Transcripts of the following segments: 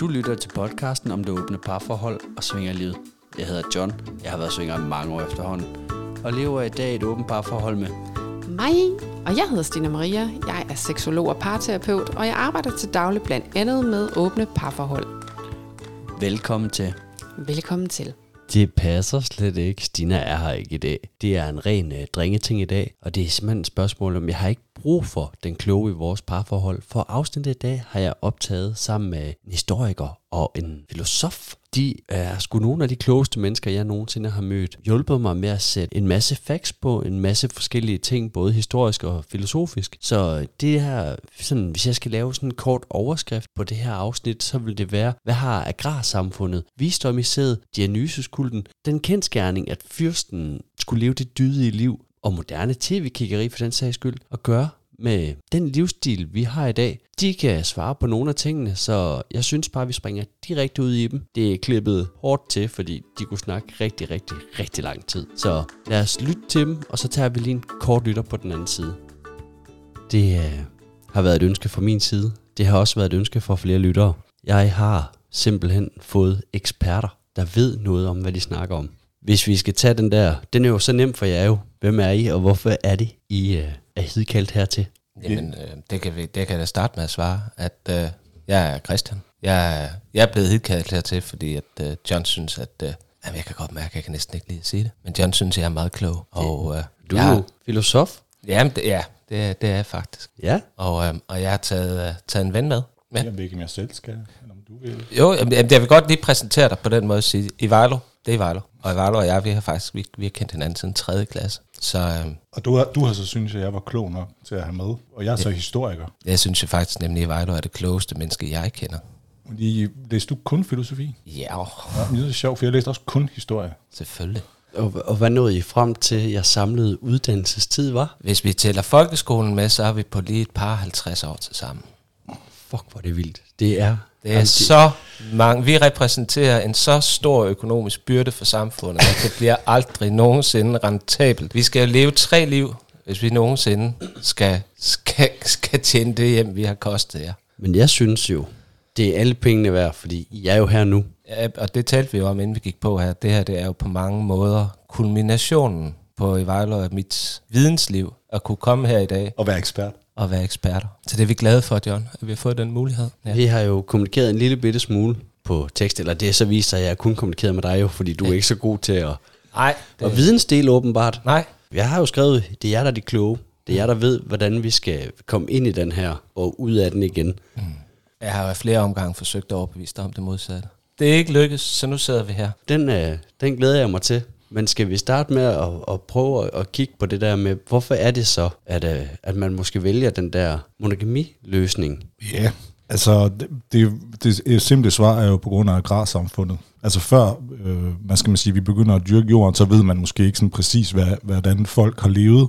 Du lytter til podcasten om det åbne parforhold og svingerlivet. Jeg hedder John. Jeg har været svinger i mange år efterhånden. Og lever i dag et åbent parforhold med mig, og jeg hedder Stina Maria. Jeg er seksolog og parterapeut, og jeg arbejder til daglig blandt andet med åbne parforhold. Velkommen til. Velkommen til. Det passer slet ikke. Stina er her ikke i dag. Det er en ren øh, drengeting i dag, og det er simpelthen et spørgsmål om, jeg har ikke brug for den kloge i vores parforhold. For afsnittet i dag har jeg optaget sammen med en historiker og en filosof. De er sgu nogle af de klogeste mennesker, jeg nogensinde har mødt. Hjulpet mig med at sætte en masse facts på, en masse forskellige ting, både historisk og filosofisk. Så det her, sådan, hvis jeg skal lave sådan en kort overskrift på det her afsnit, så vil det være, hvad har agrarsamfundet, visdom i den kendskærning, at fyrsten skulle leve det dydige liv, og moderne tv-kiggeri for den sags skyld, at gøre med den livsstil, vi har i dag. De kan svare på nogle af tingene, så jeg synes bare, at vi springer direkte ud i dem. Det er klippet hårdt til, fordi de kunne snakke rigtig, rigtig, rigtig lang tid. Så lad os lytte til dem, og så tager vi lige en kort lytter på den anden side. Det øh, har været et ønske fra min side. Det har også været et ønske for flere lyttere. Jeg har simpelthen fået eksperter, der ved noget om, hvad de snakker om. Hvis vi skal tage den der, den er jo så nem for jer jo. Hvem er I, og hvorfor er det, I uh, er hidkaldt hertil? Jamen, øh, det, kan vi, det kan jeg da starte med at svare, at øh, jeg er Christian. Jeg, er- jeg er blevet hidkaldt hertil, fordi at øh, John synes, at... Øh, jamen, jeg kan godt mærke, at jeg kan næsten ikke lide at sige det. Men John synes, jeg er meget klog. Og, øh, Du er jo filosof. Jamen, det, ja, det, er- det er jeg faktisk. Ja. Og, øh, og jeg har taget, øh, taget en ven med. Men, Jeg ved ikke, om jeg selv skal, eller om du vil. jo, jamen, jamen, jeg vil godt lige præsentere dig på den måde at sige, Ivalo, det er Ivalo. Og Ivalo og jeg, vi har faktisk vi, vi har kendt hinanden siden 3. klasse. Så øh, Og du, har- du har så synes jeg, jeg var klog nok til at have med. Og jeg er så historiker. jeg synes jo faktisk nemlig, at Ivalo er det klogeste menneske, jeg kender. Fordi læste du kun filosofi? Ja, Ja, det er så sjovt, for jeg læste også kun historie. selvfølgelig. Og, og hvad nåede I frem til, jeres samlede uddannelsestid var? Hvis vi tæller folkeskolen med, så er vi på lige et par 50 år til sammen. Fuck, hvor er det vildt. Det er... Det er så mange. Vi repræsenterer en så stor økonomisk byrde for samfundet, at det bliver aldrig nogensinde rentabelt. Vi skal jo leve tre liv, hvis vi nogensinde skal, skal, skal tjene det hjem, vi har kostet jer. Men jeg synes jo, det er alle pengene værd, fordi I er jo her nu. Ja, og det talte vi jo om, inden vi gik på her. Det her det er jo på mange måder kulminationen på i Vejle af mit vidensliv, at kunne komme her i dag Og være ekspert. Og være eksperter. Så det er vi glade for, John, at vi har fået den mulighed. Ja. Vi har jo kommunikeret en lille bitte smule på tekst, eller det så vist sig, at jeg kun kommunikeret med dig jo, fordi du er ikke så god til at... Nej, Det. Og vidensdel åbenbart. nej, Jeg har jo skrevet, det er jer, der er de kloge. Det er jer, der ved, hvordan vi skal komme ind i den her, og ud af den igen. Jeg har jo flere omgange forsøgt at overbevise dig om det modsatte. Det er ikke lykkedes, så nu sidder vi her. Den, øh, den glæder jeg mig til. Men skal vi starte med at, at prøve at, at kigge på det der med, hvorfor er det så, at, øh, at man måske vælger den der monogami-løsning? Ja, altså det, det, det simple svar er jo på grund af agrarsamfundet. Altså før, øh, hvad skal man sige, vi begynder at dyrke jorden, så ved man måske ikke sådan præcis, hvad, hvordan folk har levet.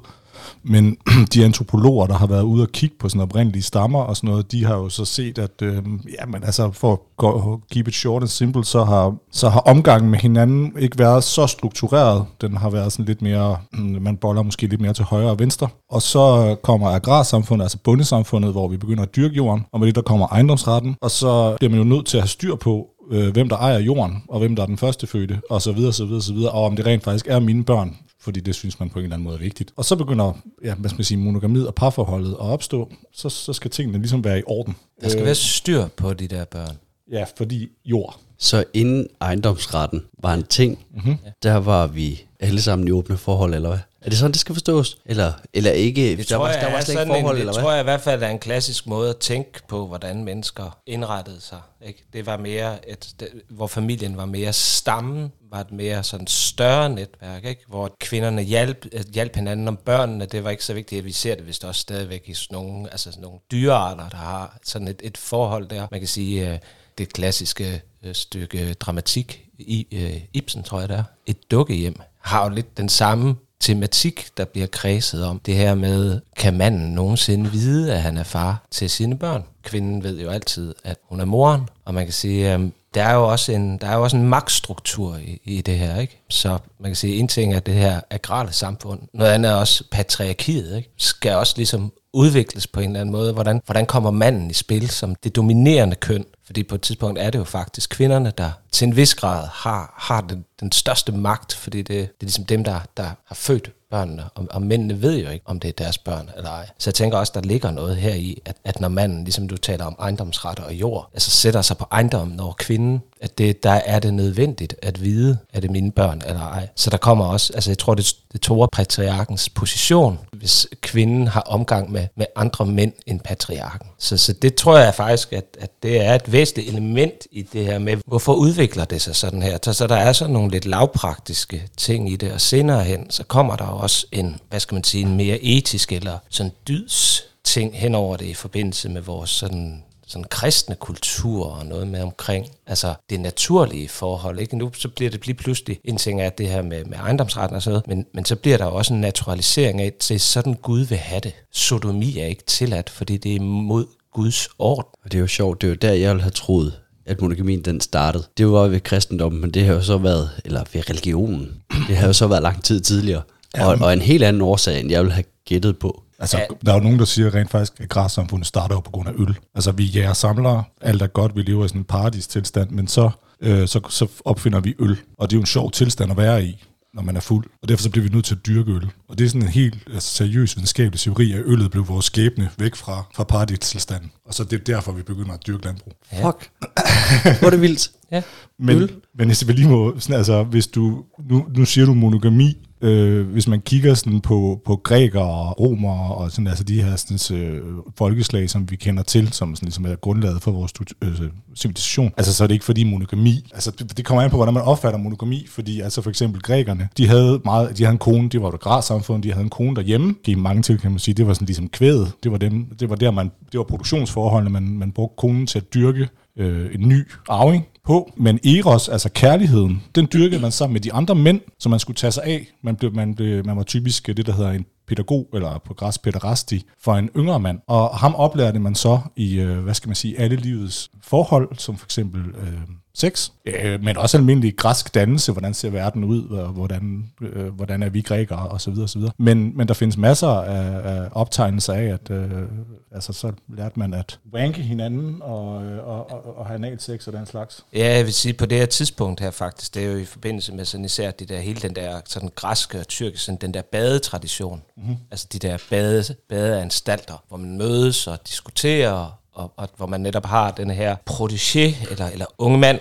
Men de antropologer, der har været ude og kigge på sådan oprindelige stammer og sådan noget, de har jo så set, at øh, jamen, altså, for at keep it short and simple, så har, så har omgangen med hinanden ikke været så struktureret. Den har været sådan lidt mere, øh, man boller måske lidt mere til højre og venstre. Og så kommer agrarsamfundet, altså bundesamfundet, hvor vi begynder at dyrke jorden, og med det der kommer ejendomsretten, og så bliver man jo nødt til at have styr på, øh, hvem der ejer jorden, og hvem der er den første fødte, og så videre, så videre, så videre, og om det rent faktisk er mine børn, fordi det synes man på en eller anden måde er vigtigt. Og så begynder, ja, hvad skal man sige, monogamiet og parforholdet at opstå, så, så skal tingene ligesom være i orden. Der skal være styr på de der børn. Ja, fordi jord. Så inden ejendomsretten var en ting, mm-hmm. der var vi alle sammen i åbne forhold, eller hvad? Er det sådan, det skal forstås? Eller, eller ikke? Det der tror, var, jeg der var er slet ikke sådan forhold, en, eller det hvad? tror jeg i hvert fald er en klassisk måde at tænke på, hvordan mennesker indrettede sig. Ikke? Det var mere, et, det, hvor familien var mere stammen, var et mere sådan større netværk, ikke? hvor kvinderne hjalp, øh, hjalp hinanden om børnene. Det var ikke så vigtigt, at vi ser det vist også stadigvæk i sådan nogle, altså sådan nogle dyrearter, der har sådan et, et forhold der. Man kan sige, øh, det klassiske øh, stykke dramatik i øh, Ibsen, tror jeg det er, et dukkehjem, har jo lidt den samme tematik, der bliver kredset om. Det her med, kan manden nogensinde vide, at han er far til sine børn? Kvinden ved jo altid, at hun er moren, og man kan sige, at der er jo også en, der er jo også en magtstruktur i, i det her, ikke? Så man kan sige, en ting er det her agrale samfund, noget andet er også patriarkiet, ikke? Skal også ligesom udvikles på en eller anden måde. Hvordan, hvordan kommer manden i spil som det dominerende køn? Fordi på et tidspunkt er det jo faktisk kvinderne, der til en vis grad har, har den, den største magt, fordi det, det er ligesom dem, der, der har født børnene, og, og mændene ved jo ikke, om det er deres børn eller ej. Så jeg tænker også, der ligger noget her i, at, at når manden, ligesom du taler om ejendomsretter og jord, altså sætter sig på ejendommen når kvinden, at det, der er det nødvendigt at vide, er det mine børn eller ej. Så der kommer også, altså jeg tror, det, det tog patriarkens position, hvis kvinden har omgang med, med andre mænd end patriarken. Så, så det tror jeg faktisk, at, at det er et væsentligt element i det her med, hvorfor udvikler det sig sådan her. Så, så der er sådan nogle lidt lavpraktiske ting i det, og senere hen, så kommer der også en, hvad skal man sige, en mere etisk eller sådan dyds ting hen over det i forbindelse med vores sådan sådan kristne kultur og noget med omkring, altså det naturlige forhold. Ikke? Nu så bliver det lige pludselig en ting af det her med, med ejendomsretten og sådan noget, men, men så bliver der også en naturalisering af, at sådan Gud vil have det. Sodomi er ikke tilladt, fordi det er imod Guds orden. Og det er jo sjovt, det er jo der, jeg ville have troet, at monogamien den startede. Det var ved kristendommen, men det har jo så været, eller ved religionen, det har jo så været lang tid tidligere. Og, og en helt anden årsag, end jeg ville have gættet på. Altså, ja. der er jo nogen, der siger rent faktisk, at græssamfundet starter jo på grund af øl. Altså, vi er samlere, alt er godt, vi lever i sådan en paradis-tilstand, men så, øh, så, så opfinder vi øl. Og det er jo en sjov tilstand at være i, når man er fuld. Og derfor så bliver vi nødt til at dyrke øl. Og det er sådan en helt altså, seriøs videnskabelig teori, at øllet blev vores skæbne væk fra, fra paradis-tilstanden. Og så det er derfor, vi begynder at dyrke landbrug. Ja. Fuck. Hvor er det vildt. Ja. Men, men hvis, vi lige må, sådan, altså, hvis du, nu, nu siger du monogami, øh, hvis man kigger sådan på, på grækere og romere og sådan, altså de her sådan, øh, folkeslag, som vi kender til, som sådan, ligesom er grundlaget for vores øh, civilisation, altså så er det ikke fordi monogami, altså det, det kommer an på, hvordan man opfatter monogami, fordi altså for eksempel grækerne, de havde meget, de havde en kone, de var et græssamfund, de havde en kone derhjemme, i mange til kan man sige, det var sådan ligesom kvædet, det var, dem, det var der man, det var produktionsforholdene, man, man brugte konen til at dyrke øh, en ny arving på. Men Eros, altså kærligheden, den dyrkede man sammen med de andre mænd, som man skulle tage sig af. Man, blev, man, blev, man var typisk det, der hedder en pædagog, eller på græs pæderasti, for en yngre mand. Og ham oplærte man så i, øh, hvad skal man sige, alle livets forhold, som for eksempel øh, sex, øh, men også almindelig græsk dannelse, hvordan ser verden ud, og hvordan, øh, hvordan er vi grækere, og så videre, og så videre. Men, men der findes masser af, af optegnelser af, at øh, altså, så lærte man at wanke hinanden og, øh, og, og, og have sex og den slags. Ja, jeg vil sige, på det her tidspunkt her faktisk, det er jo i forbindelse med sådan især de der, hele den der sådan græske og tyrkiske, sådan den der badetradition. Mm-hmm. Altså de der bade, badeanstalter, hvor man mødes og diskuterer og, og hvor man netop har den her protégé, eller, eller unge mand,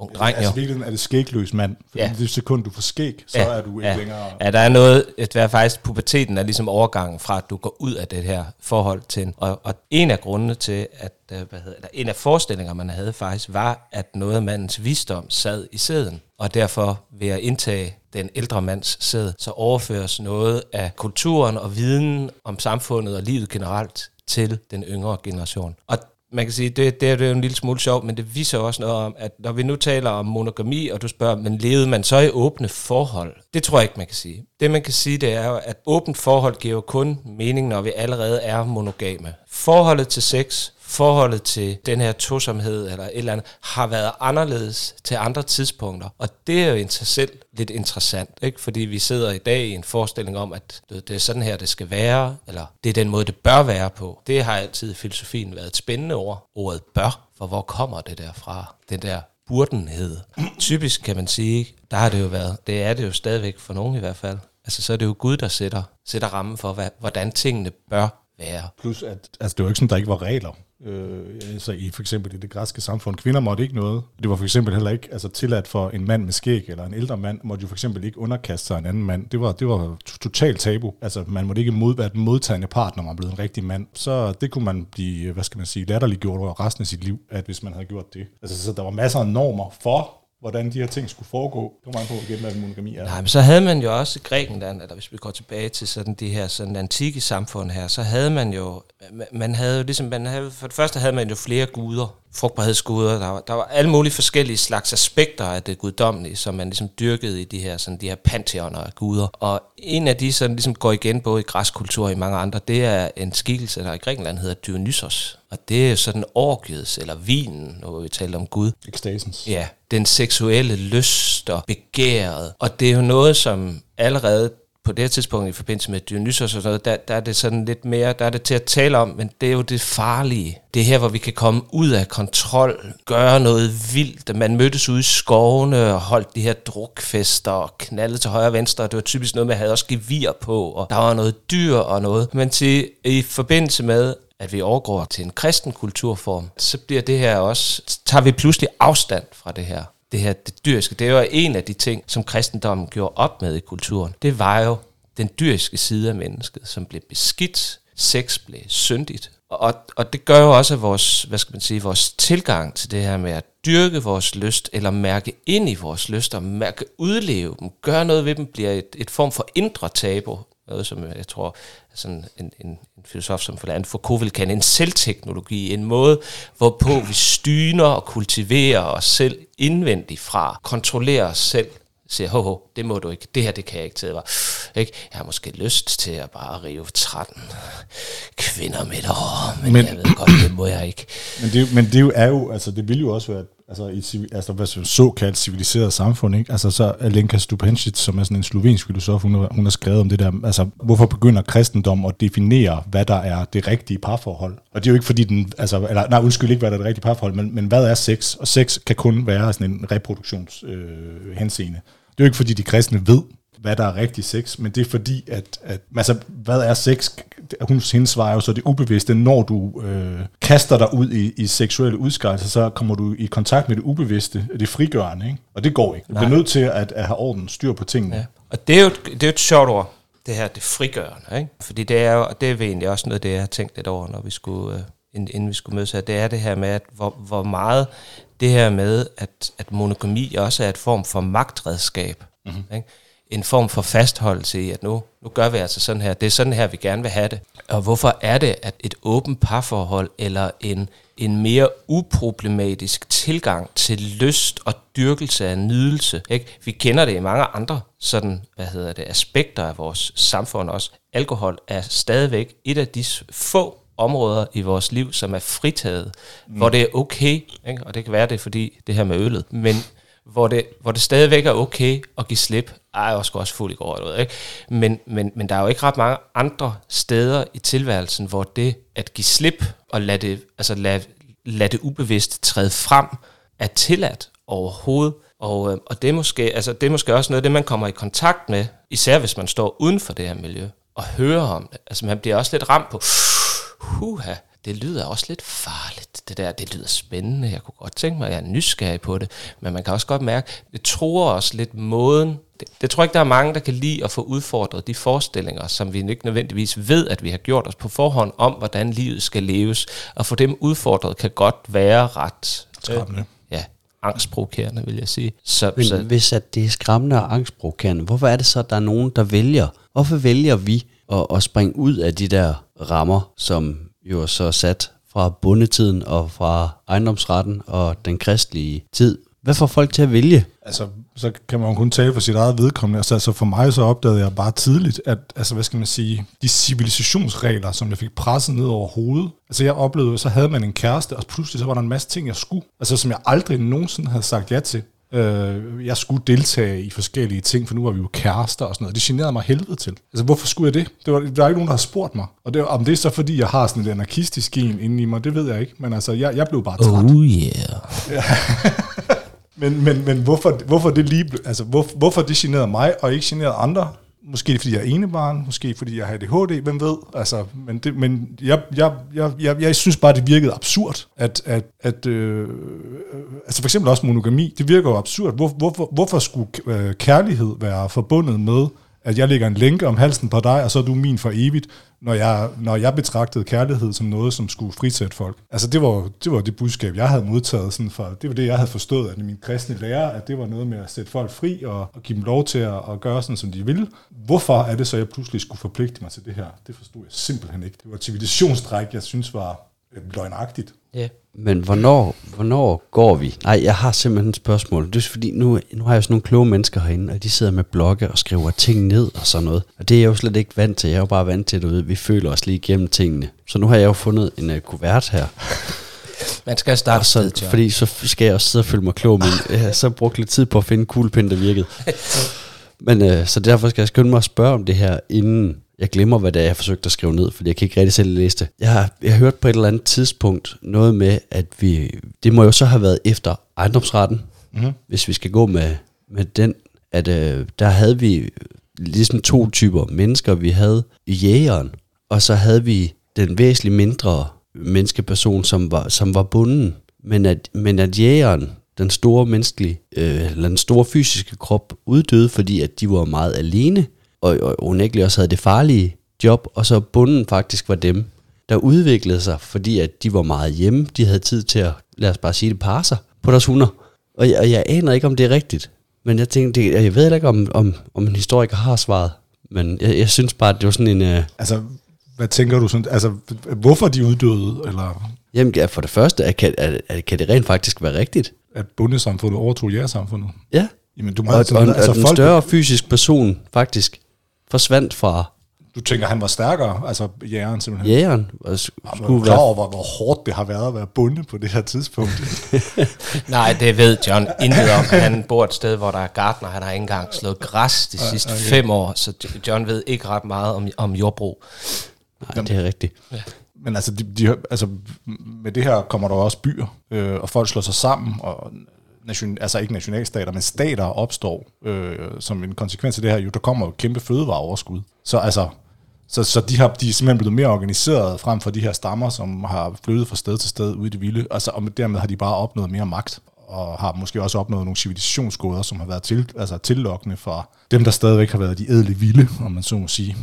ung dreng altså, jo. Altså er det skægløs mand, for ja. det sekund, du får skæg, så ja. er du ikke ja. længere... Ja, der er noget, at er faktisk puberteten er ligesom overgangen fra, at du går ud af det her forhold til en. Og, og en af grundene til, at øh, hvad hedder, eller en af forestillinger, man havde faktisk, var, at noget af mandens visdom sad i sæden. Og derfor ved at indtage den ældre mands sæd, så overføres noget af kulturen og viden om samfundet og livet generelt til den yngre generation. Og man kan sige, det, det, er, jo en lille smule sjovt, men det viser også noget om, at når vi nu taler om monogami, og du spørger, men levede man så i åbne forhold? Det tror jeg ikke, man kan sige. Det man kan sige, det er jo, at åbent forhold giver kun mening, når vi allerede er monogame. Forholdet til sex forholdet til den her tosomhed eller et eller andet, har været anderledes til andre tidspunkter. Og det er jo i sig selv lidt interessant, ikke? fordi vi sidder i dag i en forestilling om, at det er sådan her, det skal være, eller det er den måde, det bør være på. Det har altid i filosofien været et spændende ord, ordet bør, for hvor kommer det derfra? Den der burdenhed. Typisk kan man sige, der har det jo været, det er det jo stadigvæk for nogen i hvert fald. Altså så er det jo Gud, der sætter, sætter rammen for, hvad, hvordan tingene bør være. Plus, at altså, det var ikke sådan, der ikke var regler. Øh, altså i for eksempel i det græske samfund. Kvinder måtte ikke noget. Det var for eksempel heller ikke altså, tilladt for en mand med skæg, eller en ældre mand, måtte jo for eksempel ikke underkaste sig en anden mand. Det var, det var totalt tabu. Altså man måtte ikke mod, være den modtagende part, når man blev en rigtig mand. Så det kunne man blive, hvad skal man sige, latterliggjort resten af sit liv, at hvis man havde gjort det. Altså så der var masser af normer for hvordan de her ting skulle foregå. Det var på igen, hvad monogami er. Nej, men så havde man jo også i Grækenland, eller hvis vi går tilbage til sådan de her sådan antikke samfund her, så havde man jo, man havde jo ligesom, man havde, for det første havde man jo flere guder, frugtbarhedsguder, der var, der var alle mulige forskellige slags aspekter af det guddommelige, som man ligesom dyrkede i de her, sådan de her pantheoner af guder. Og en af de, som ligesom går igen både i græskultur og i mange andre, det er en skikkelse, der i Grækenland hedder Dionysos. Og det er sådan orgiets, eller vinen, når vi taler om Gud. Ekstasens. Ja, den seksuelle lyst og begæret. Og det er jo noget, som allerede på det her tidspunkt i forbindelse med Dionysos og sådan noget, der, der er det sådan lidt mere, der er det til at tale om, men det er jo det farlige. Det er her, hvor vi kan komme ud af kontrol, gøre noget vildt. Man mødtes ude i skovene og holdt de her drukfester og knaldede til højre og venstre. Det var typisk noget, man havde også gevir på, og der var noget dyr og noget. Men til, i forbindelse med, at vi overgår til en kristen kulturform, så bliver det her også, tager vi pludselig afstand fra det her det her det dyriske. Det var en af de ting, som kristendommen gjorde op med i kulturen. Det var jo den dyriske side af mennesket, som blev beskidt. Sex blev syndigt. Og, og det gør jo også, at vores, hvad skal man sige, vores tilgang til det her med at dyrke vores lyst, eller mærke ind i vores lyst, og mærke udleve dem, gøre noget ved dem, bliver et, et form for indre tabu. Noget, som jeg tror, sådan en, en, en filosof som Foucault Foucault vil kalde en selvteknologi, en måde, hvorpå vi styner og kultiverer os selv indvendigt fra, kontrollerer os selv, siger, ho, ho, det må du ikke, det her, det kan jeg ikke til. Ikke? Jeg har måske lyst til at bare rive 13 kvinder med et år, men, men jeg ved godt, det må jeg ikke. Men det, men det er jo, altså det vil jo også være altså i altså, hvad så, såkaldt civiliseret samfund, ikke? Altså så Alenka Stupenčić, som er sådan en slovensk filosof, hun har, hun har skrevet om det der, altså hvorfor begynder kristendom at definere, hvad der er det rigtige parforhold? Og det er jo ikke fordi den, altså, eller nej, undskyld ikke, hvad der er det rigtige parforhold, men, men hvad er sex? Og sex kan kun være sådan en reproduktionshenseende. Øh, det er jo ikke fordi de kristne ved, hvad der er rigtig sex, men det er fordi, at, at altså, hvad er sex? Hun, hendes svar er jo så det ubevidste. Når du øh, kaster dig ud i, i seksuelle udskejelser, så kommer du i kontakt med det ubevidste, det frigørende, ikke? Og det går ikke. Du er nødt til at, at have orden, styr på tingene. Ja. Og det er, jo, det er jo et sjovt ord, det her, det frigørende, ikke? Fordi det er jo, og det er egentlig også noget, det jeg har tænkt lidt over, når vi skulle, øh, inden vi skulle mødes her, det er det her med, at hvor, hvor meget det her med, at, at monogami også er et form for magtredskab, mm-hmm. ikke? En form for fastholdelse i, at nu, nu gør vi altså sådan her, det er sådan her, vi gerne vil have det. Og hvorfor er det, at et åbent parforhold eller en, en mere uproblematisk tilgang til lyst og dyrkelse af nydelse, ikke? vi kender det i mange andre sådan, hvad hedder det, aspekter af vores samfund også. Alkohol er stadigvæk et af de få områder i vores liv, som er fritaget, mm. hvor det er okay, ikke? og det kan være det, fordi det her med øllet, men hvor det, hvor det stadigvæk er okay at give slip. Ej, jeg også også fuld i går, ved, ikke? Men, men, men der er jo ikke ret mange andre steder i tilværelsen, hvor det at give slip og lade det, altså lade, lade det ubevidst træde frem, er tilladt overhovedet. Og, øh, og det, er måske, altså, det er måske også noget af det, man kommer i kontakt med, især hvis man står uden for det her miljø, og hører om det. Altså man bliver også lidt ramt på, huha, det lyder også lidt farligt, det der, det lyder spændende, jeg kunne godt tænke mig, at jeg er nysgerrig på det, men man kan også godt mærke, det tror også lidt måden, det, det tror jeg ikke, der er mange, der kan lide at få udfordret de forestillinger, som vi ikke nødvendigvis ved, at vi har gjort os på forhånd om, hvordan livet skal leves, og få dem udfordret kan godt være ret... Skræmmende. ja, angstprovokerende, vil jeg sige. Så, Men så, hvis at det er skræmmende og angstprovokerende, hvorfor er det så, at der er nogen, der vælger? Hvorfor vælger vi at, at springe ud af de der rammer, som jo så sat fra bundetiden og fra ejendomsretten og den kristelige tid. Hvad får folk til at vælge? Altså, så kan man kun tale for sit eget vedkommende. Altså, altså for mig så opdagede jeg bare tidligt, at altså, hvad skal man sige, de civilisationsregler, som jeg fik presset ned over hovedet. Altså jeg oplevede, så havde man en kæreste, og pludselig så var der en masse ting, jeg skulle. Altså som jeg aldrig nogensinde havde sagt ja til. Øh, jeg skulle deltage i forskellige ting, for nu var vi jo kærester og sådan noget. Det generede mig helvede til. Altså, hvorfor skulle jeg det? det var, der er ikke nogen, der har spurgt mig. Og det, om det er så, fordi jeg har sådan et anarkistisk gen inde i mig, det ved jeg ikke. Men altså, jeg, jeg blev bare træt. Oh yeah. Men, men, men hvorfor, hvorfor det lige, altså, hvor, hvorfor det generede mig, og ikke generede andre? Måske fordi jeg er enebarn, måske fordi jeg har ADHD, hvem ved? Altså, men det, men jeg, jeg, jeg, jeg, jeg synes bare, det virkede absurd, at, at, at øh, øh altså for eksempel også monogami, det virker jo absurd. Hvor, hvorfor, hvorfor skulle øh, kærlighed være forbundet med at jeg lægger en lænke om halsen på dig, og så er du min for evigt, når jeg, når jeg betragtede kærlighed som noget, som skulle frisætte folk. Altså det var det, var det budskab, jeg havde modtaget. Sådan for, det var det, jeg havde forstået af min kristne lærer, at det var noget med at sætte folk fri og, og give dem lov til at, at gøre sådan, som de ville. Hvorfor er det så, at jeg pludselig skulle forpligte mig til det her? Det forstod jeg simpelthen ikke. Det var et civilisationsdræk, jeg synes var løgnagtigt. Ja. Men hvornår, hvornår går vi? Nej, jeg har simpelthen et spørgsmål. Det er fordi, nu, nu har jeg sådan nogle kloge mennesker herinde, og de sidder med blogge og skriver ting ned og sådan noget. Og det er jeg jo slet ikke vant til. Jeg er jo bare vant til, at ved, vi føler os lige igennem tingene. Så nu har jeg jo fundet en uh, kuvert her. Man skal starte så, sted, Fordi så skal jeg også sidde og føle mig klog, men jeg har så brugt lidt tid på at finde kuglepind, der virkede. Men øh, så derfor skal jeg skynde mig at spørge om det her, inden jeg glemmer, hvad det er, jeg har forsøgt at skrive ned, fordi jeg kan ikke rigtig selv læse det. Jeg har, jeg har hørt på et eller andet tidspunkt noget med, at vi, det må jo så have været efter ejendomsretten, Mhm. hvis vi skal gå med, med den, at øh, der havde vi ligesom to typer mennesker. Vi havde jægeren, og så havde vi den væsentligt mindre menneskeperson, som var, som var bunden. Men at, men at jægeren, den store menneskelige, øh, eller den store fysiske krop, uddøde, fordi at de var meget alene, og, og unægteligt også havde det farlige job, og så bunden faktisk var dem, der udviklede sig, fordi at de var meget hjemme. De havde tid til at, lad os bare sige det, parre sig på deres hunder. Og jeg, og jeg aner ikke, om det er rigtigt. Men jeg tænkte, det, jeg ved heller ikke, om, om, om en historiker har svaret. Men jeg, jeg synes bare, at det var sådan en... Øh, Altså, hvad tænker du sådan, altså, hvorfor de uddøde, eller jamen, ja, for det første, at, kan, at, at, kan det rent faktisk være rigtigt? at bundesamfundet overtog jægersamfundet? Ja. Jamen, du må Og, altså, og, altså og folk, større fysisk person faktisk forsvandt fra du tænker, han var stærkere, altså jægeren simpelthen. jægeren. Er du skulle klar være, over, hvor, hvor hårdt det har været at være bundet på det her tidspunkt? Nej, det ved John intet om. Han bor et sted, hvor der er gartner. Han har ikke engang slået græs de sidste okay. fem år, så John ved ikke ret meget om, om jordbrug. nej, det er rigtigt. Men altså, de, de, altså, med det her kommer der også byer, øh, og folk slår sig sammen, og nation, altså ikke nationalstater, men stater opstår øh, som en konsekvens af det her. Jo, der kommer jo et kæmpe fødevareoverskud. Så altså, så, så de, har, de er simpelthen blevet mere organiseret frem for de her stammer, som har flyttet fra sted til sted ude i det vilde. Altså, og dermed har de bare opnået mere magt, og har måske også opnået nogle civilisationsgoder, som har været til, altså tillokkende for dem, der stadigvæk har været de ædle vilde, om man så må sige.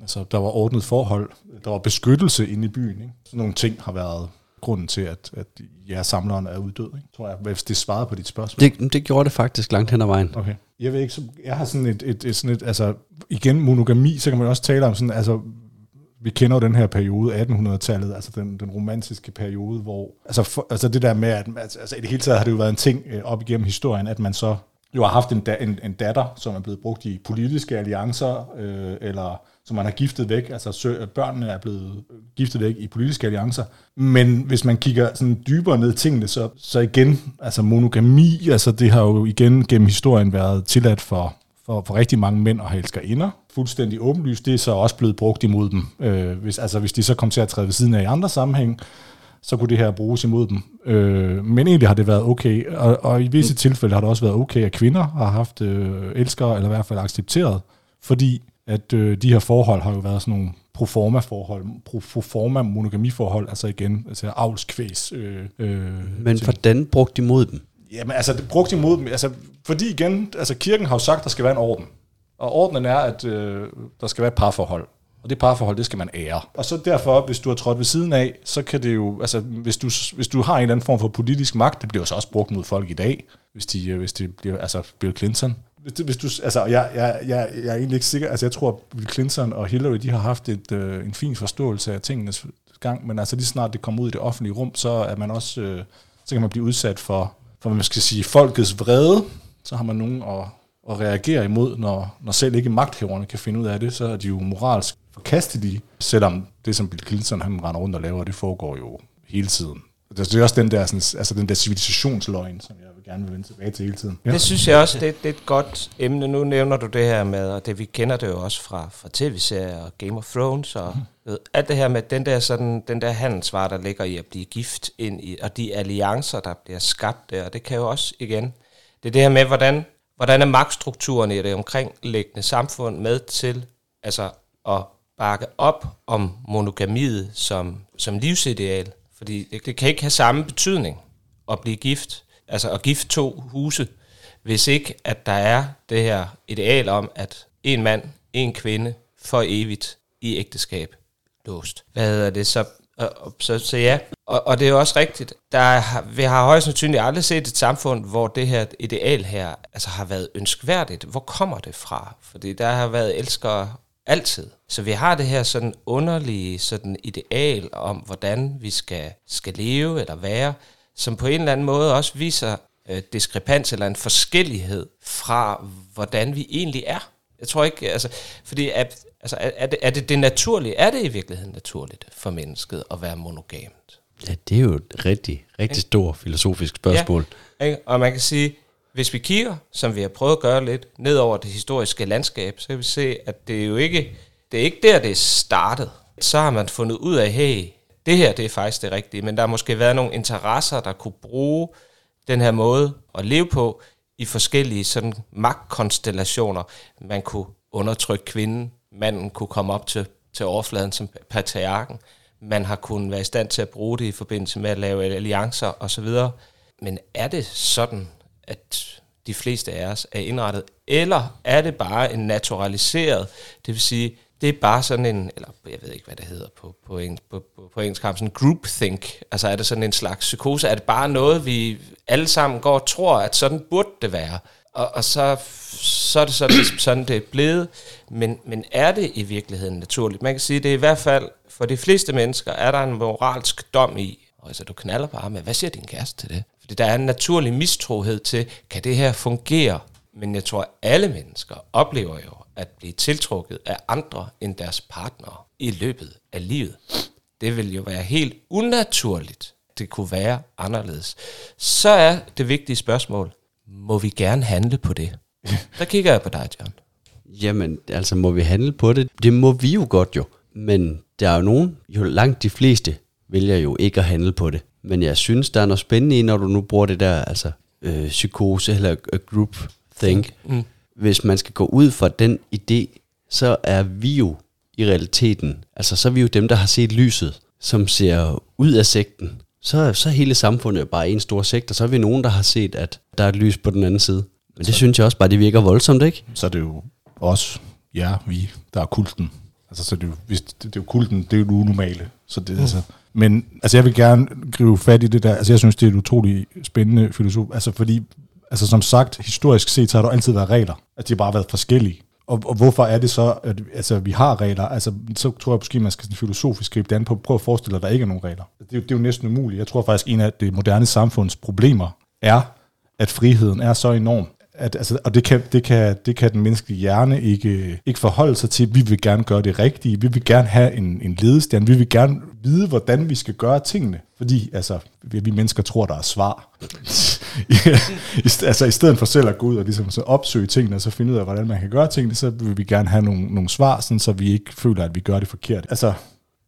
Altså, der var ordnet forhold, der var beskyttelse inde i byen. Ikke? Sådan nogle ting har været grunden til, at, at ja, samleren er uddød, ikke? tror jeg, hvis det svarede på dit spørgsmål. Det, det gjorde det faktisk langt hen ad vejen. Okay. Jeg ved ikke, så jeg har sådan et, et, et, sådan et, altså igen monogami, så kan man også tale om sådan, altså vi kender jo den her periode, 1800-tallet, altså den, den romantiske periode, hvor, altså, for, altså det der med, at altså i det hele taget har det jo været en ting øh, op igennem historien, at man så jo har haft en, da, en, en datter, som er blevet brugt i politiske alliancer, øh, eller som man har giftet væk, altså børnene er blevet giftet væk i politiske alliancer. Men hvis man kigger sådan dybere ned i tingene, så, så igen, altså monogami, altså det har jo igen gennem historien været tilladt for, for, for rigtig mange mænd at have elskerinder. Fuldstændig åbenlyst, det er så også blevet brugt imod dem. Øh, hvis, altså hvis de så kom til at træde ved siden af i andre sammenhæng, så kunne det her bruges imod dem. Øh, men egentlig har det været okay, og, og i visse tilfælde har det også været okay, at kvinder har haft øh, elskere, eller i hvert fald accepteret, fordi at øh, de her forhold har jo været sådan nogle proforma-forhold, pro- proforma-monogami-forhold, altså igen, altså avlskvæs. Øh, øh, Men ting. hvordan brugte de mod dem? Jamen, altså, det brugte imod dem. Altså, fordi igen, altså, kirken har jo sagt, at der skal være en orden. Og ordenen er, at øh, der skal være et parforhold. Og det parforhold, det skal man ære. Og så derfor, hvis du har trådt ved siden af, så kan det jo, altså, hvis du, hvis du har en eller anden form for politisk magt, det bliver jo så også brugt mod folk i dag, hvis de, øh, hvis det bliver, altså, Bill Clinton. Hvis, du- altså, jeg, jeg, jeg, jeg er egentlig ikke sikker, altså, jeg tror, at Bill Clinton og Hillary, de har haft et, øh, en fin forståelse af tingenes gang, men altså lige snart det kommer ud i det offentlige rum, så er man også, øh, så kan man blive udsat for, for hvad man skal sige, folkets vrede, så har man nogen at, at reagere imod, når, når selv ikke magthæverne kan finde ud af det, så er de jo moralsk forkastelige, selvom det, som Bill Clinton han render rundt og laver, det foregår jo hele tiden. Altså, det er også den der, sådan, altså den der civilisationsløgn, som jeg gerne vil vende tilbage til hele tiden. Ja. Det synes jeg også, det, det er et godt emne. Nu nævner du det her med, og det vi kender det jo også fra, fra tv-serier og Game of Thrones, og Mhm. ved, alt det her med den der, sådan, den der handelsvare, der ligger i at blive gift ind i, og de alliancer, der bliver skabt der, og det kan jo også igen, det er det her med, hvordan, hvordan er magtstrukturen i det omkringliggende samfund med til altså, at bakke op om monogamiet som, som livsideal. Fordi det, det kan ikke have samme betydning at blive gift, altså at gifte to huse, hvis ikke at der er det her ideal om, at en mand, en kvinde for evigt i ægteskab låst. Hvad hedder det så? Så, så ja, og, og det er jo også rigtigt. Der vi har højst sandsynligt aldrig set et samfund, hvor det her ideal her altså har været ønskværdigt. Hvor kommer det fra? Fordi der har været elskere altid. Så vi har det her sådan underlige sådan ideal om, hvordan vi skal, skal leve eller være, som på en eller anden måde også viser øh, diskrepans eller en forskellighed fra, hvordan vi egentlig er. Jeg tror ikke, altså, fordi at, altså, er, det, er det det naturlige? Er det i virkeligheden naturligt for mennesket at være monogamt? Ja, det er jo et rigtig, rigtig stort filosofisk spørgsmål. Ikke? Og man kan sige, Hvis vi kigger, som vi har prøvet at gøre lidt, ned over det historiske landskab, så kan vi se, at det er jo ikke, det er ikke der, det er startet. Så har man fundet ud af, hey, det her det er faktisk det rigtige, men der har måske været nogle interesser, der kunne bruge den her måde at leve på i forskellige sådan magtkonstellationer. Man kunne undertrykke kvinden, manden kunne komme op til, til overfladen som patriarken, man har kunnet være i stand til at bruge det i forbindelse med at lave alliancer osv. Men er det sådan, at de fleste af os er indrettet, eller er det bare en naturaliseret, det vil sige, det er bare sådan en, eller jeg ved ikke, hvad det hedder på, på, engelsk, på, på, på engelsk, sådan groupthink. Altså er det sådan en slags psykose? Er det bare noget, vi alle sammen går og tror, at sådan burde det være? Og, og så, så er det sådan, ligesom sådan, det er blevet. Men, men er det i virkeligheden naturligt? Man kan sige, det er i hvert fald, for de fleste mennesker, er der en moralsk dom i, og altså du knaller bare med, hvad siger din kæreste til det? Fordi der er en naturlig mistrohed til, kan det her fungere? Men jeg tror, alle mennesker oplever jo at blive tiltrukket af andre end deres partnere i løbet af livet. Det vil jo være helt unaturligt. Det kunne være anderledes. Så er det vigtige spørgsmål, må vi gerne handle på det? Der kigger jeg på dig, John. Jamen, altså må vi handle på det? Det må vi jo godt jo. Men der er jo nogen, jo langt de fleste vælger jo ikke at handle på det. Men jeg synes, der er noget spændende i, når du nu bruger det der, altså øh, psykose eller group think. Mm. Hvis man skal gå ud fra den idé, så er vi jo i realiteten, altså så er vi jo dem, der har set lyset, som ser ud af sekten. Så, så er hele samfundet bare en stor sekt, og så er vi nogen, der har set, at der er et lys på den anden side. Men det så, synes jeg også bare, det virker voldsomt, ikke? Så er det jo os, ja, vi, der er kulten. Altså, så det er jo, hvis, det, det er jo kulten, det er jo det unormale. Så det, mm. altså, men altså, jeg vil gerne gribe fat i det der. Altså, jeg synes, det er et utroligt spændende filosof. Altså, fordi, altså, som sagt, historisk set, så har der altid været regler. At de har bare været forskellige. Og, og hvorfor er det så, at altså, vi har regler? Altså, så tror jeg måske, man skal sådan filosofisk gribe det an på Prøv at forestille dig, at der ikke er nogen regler. Det, er, det er jo næsten umuligt. Jeg tror faktisk, en af det moderne samfunds problemer er, at friheden er så enorm, at, altså, og det kan, det, kan, det kan den menneskelige hjerne ikke, ikke forholde sig til. Vi vil gerne gøre det rigtige. Vi vil gerne have en, en ledestjerne. Vi vil gerne vide, hvordan vi skal gøre tingene. Fordi altså, vi mennesker tror, der er svar. altså i stedet for selv at gå ud og ligesom, så opsøge tingene, og så finde ud af, hvordan man kan gøre tingene, så vil vi gerne have nogle, nogle svar, sådan, så vi ikke føler, at vi gør det forkert. Altså,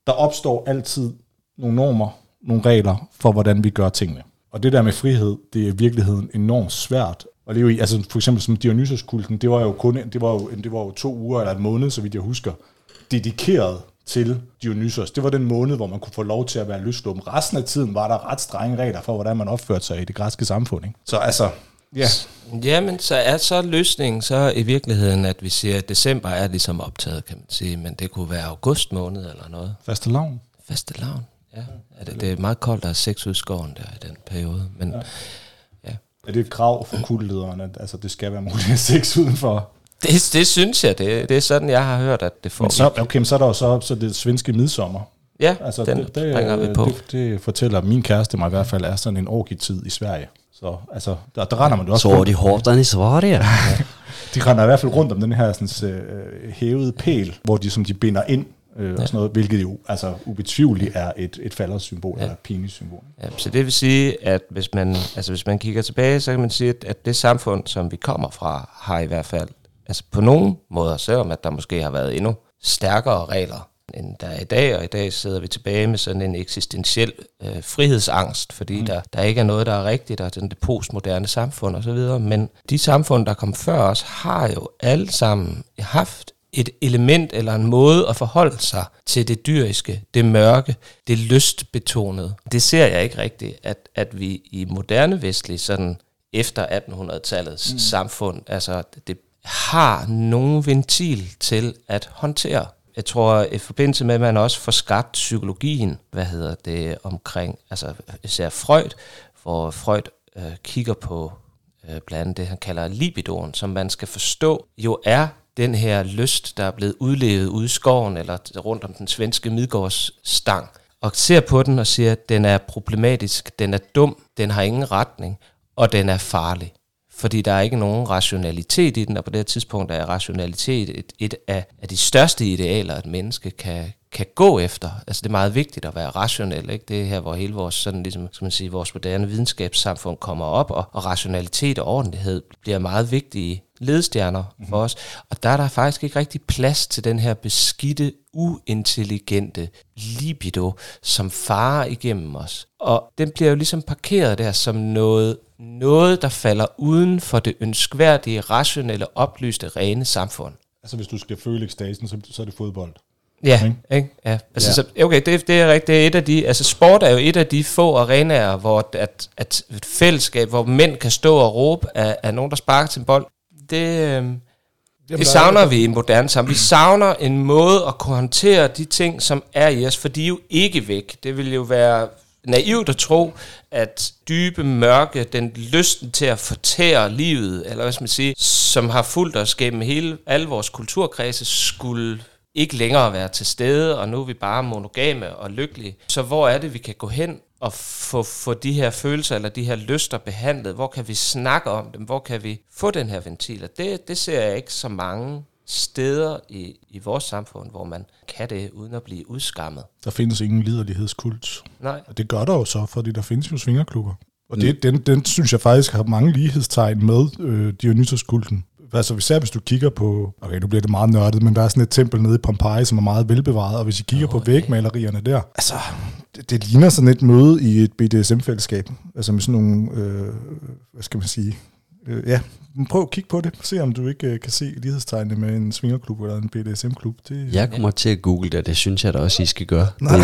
der opstår altid nogle normer, nogle regler for, hvordan vi gør tingene. Og det der med frihed, det er i virkeligheden enormt svært at leve i. Altså for eksempel som Dionysos-kulten, det var jo kun det var jo, det var jo to uger eller en måned, så vidt jeg husker, dedikeret til Dionysos. Det var den måned, hvor man kunne få lov til at være løsluppen. Resten af tiden var der ret strenge regler for, hvordan man opførte sig i det græske samfund. Ikke? Så altså, ja. Jamen, så er så løsningen så i virkeligheden, at vi siger, at december er ligesom optaget, kan man sige, men det kunne være august måned eller noget. Faste lavn. Faste lavn, ja. ja det, det er meget koldt, der er seks ud skoven der i den periode, men... Ja. ja. Er det et krav for kultlederen, at altså, det skal være muligt at sex udenfor? Det, det synes jeg, det, det er sådan, jeg har hørt, at det får. Men så, okay, men så er der jo så, så det svenske midsommer. Ja, altså, den det, det, bringer vi på. Det, det fortæller min kæreste mig i hvert fald, er sådan en orgitid i Sverige. Så altså, der, der render man jo også Så er de hårdt i Sverige. ja. De render i hvert fald rundt om den her sådan, øh, hævede pæl, hvor de, som de binder ind øh, ja. og sådan noget, hvilket jo altså ubetvivligt er et, et falderssymbol, ja. eller et penis-symbol. Ja, så det vil sige, at hvis man, altså hvis man kigger tilbage, så kan man sige, at, at det samfund, som vi kommer fra, har i hvert fald, altså på nogle måder, selvom at der måske har været endnu stærkere regler, end der er i dag, og i dag sidder vi tilbage med sådan en eksistentiel øh, frihedsangst, fordi mm. der, der ikke er noget, der er rigtigt, er den det postmoderne samfund osv., men de samfund, der kom før os, har jo alle sammen haft et element eller en måde at forholde sig til det dyriske, det mørke, det lystbetonede. Det ser jeg ikke rigtigt, at, at vi i moderne vestlige, sådan efter 1800-tallets mm. samfund, altså det har nogen ventil til at håndtere. Jeg tror, i forbindelse med, at man også får skabt psykologien, hvad hedder det, omkring, altså især Freud, hvor Freud øh, kigger på øh, blandt andet det, han kalder libidoen, som man skal forstå, jo er den her lyst, der er blevet udlevet ude i skoven eller rundt om den svenske midgårdsstang, og ser på den og siger, at den er problematisk, den er dum, den har ingen retning, og den er farlig. Fordi der er ikke nogen rationalitet i den, og på det her tidspunkt er rationalitet et, et af, af de største idealer, et menneske kan, kan gå efter. Altså det er meget vigtigt at være rationel, ikke? Det er her, hvor hele vores, sådan ligesom, skal man sige, vores moderne videnskabssamfund kommer op, og, og rationalitet og ordentlighed bliver meget vigtige ledstjerner mm-hmm. for os. Og der er der faktisk ikke rigtig plads til den her beskidte, uintelligente libido, som farer igennem os. Og den bliver jo ligesom parkeret der som noget, noget der falder uden for det ønskværdige, rationelle, oplyste, rene samfund. Altså hvis du skal føle ekstasen, så, så er det fodbold. Ja, ikke? ikke? Ja. Altså, ja. Så, okay, det, det er rigtigt. Det er et af de, altså sport er jo et af de få arenaer, hvor at, at et fællesskab, hvor mænd kan stå og råbe af, af nogen, der sparker til en bold. Det, øh, Jamen, det savner vi i moderne samfund. Vi savner en måde at kunne håndtere de ting, som er i os, for de er jo ikke væk. Det vil jo være naivt at tro, at dybe mørke, den lysten til at fortære livet, eller hvad skal man sige, som har fulgt os gennem hele alle vores kulturkredse, skulle ikke længere være til stede, og nu er vi bare monogame og lykkelige. Så hvor er det, vi kan gå hen og få, få de her følelser eller de her lyster behandlet? Hvor kan vi snakke om dem? Hvor kan vi få den her ventil? Og det, det ser jeg ikke så mange steder i, i vores samfund, hvor man kan det uden at blive udskammet. Der findes ingen liderlighedskult. Nej. Og det gør der jo så, fordi der findes jo svingerklubber. Og det, mm. den, den synes jeg faktisk har mange lighedstegn med øh, Dionysos-kulten. Altså især hvis du kigger på, okay nu bliver det meget nørdet, men der er sådan et tempel nede i Pompeji, som er meget velbevaret, og hvis I kigger oh, på vægmalerierne der, altså det, det ligner sådan et møde i et BDSM-fællesskab, altså med sådan nogle, øh, hvad skal man sige, øh, ja, prøv at kigge på det, se om du ikke øh, kan se lighedstegnene med en svingerklub eller en BDSM-klub. Det, jeg kommer ja. til at google det, det synes jeg da også, I skal gøre. Nej.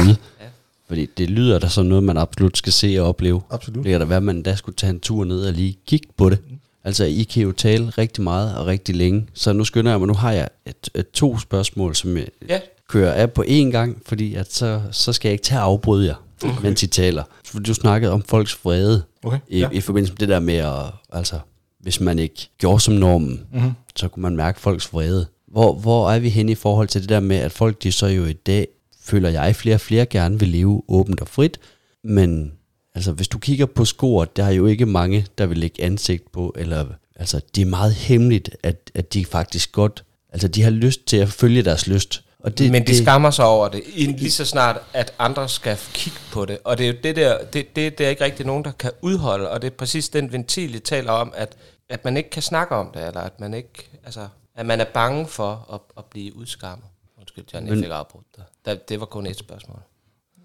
Fordi det lyder da som noget, man absolut skal se og opleve. Absolut. Det kan da være, at man da skulle tage en tur ned og lige kigge på det. Altså, I kan jo tale rigtig meget og rigtig længe, så nu skynder jeg mig, nu har jeg et, et, to spørgsmål, som jeg ja. kører af på én gang, fordi at så, så skal jeg ikke tage afbryde jer, okay. mens I taler. Du snakkede om folks vrede okay. i, ja. i forbindelse med det der med at, altså, hvis man ikke gjorde som normen, mm-hmm. så kunne man mærke folks vrede. Hvor, hvor er vi henne i forhold til det der med, at folk de så jo i dag, føler jeg, flere og flere gerne vil leve åbent og frit, men Altså, hvis du kigger på score, der er jo ikke mange, der vil lægge ansigt på, eller altså, det er meget hemmeligt, at, at de faktisk godt, altså de har lyst til at følge deres lyst. Og det, Men de det, skammer sig over det, lige så snart, at andre skal kigge på det. Og det er jo det der, det, det, det er ikke rigtig nogen, der kan udholde, og det er præcis den ventil, jeg taler om, at, at man ikke kan snakke om det, eller at man ikke, altså, at man er bange for at, at blive udskammet. Undskyld, John, jeg fik afbrudt dig. Det var kun et spørgsmål.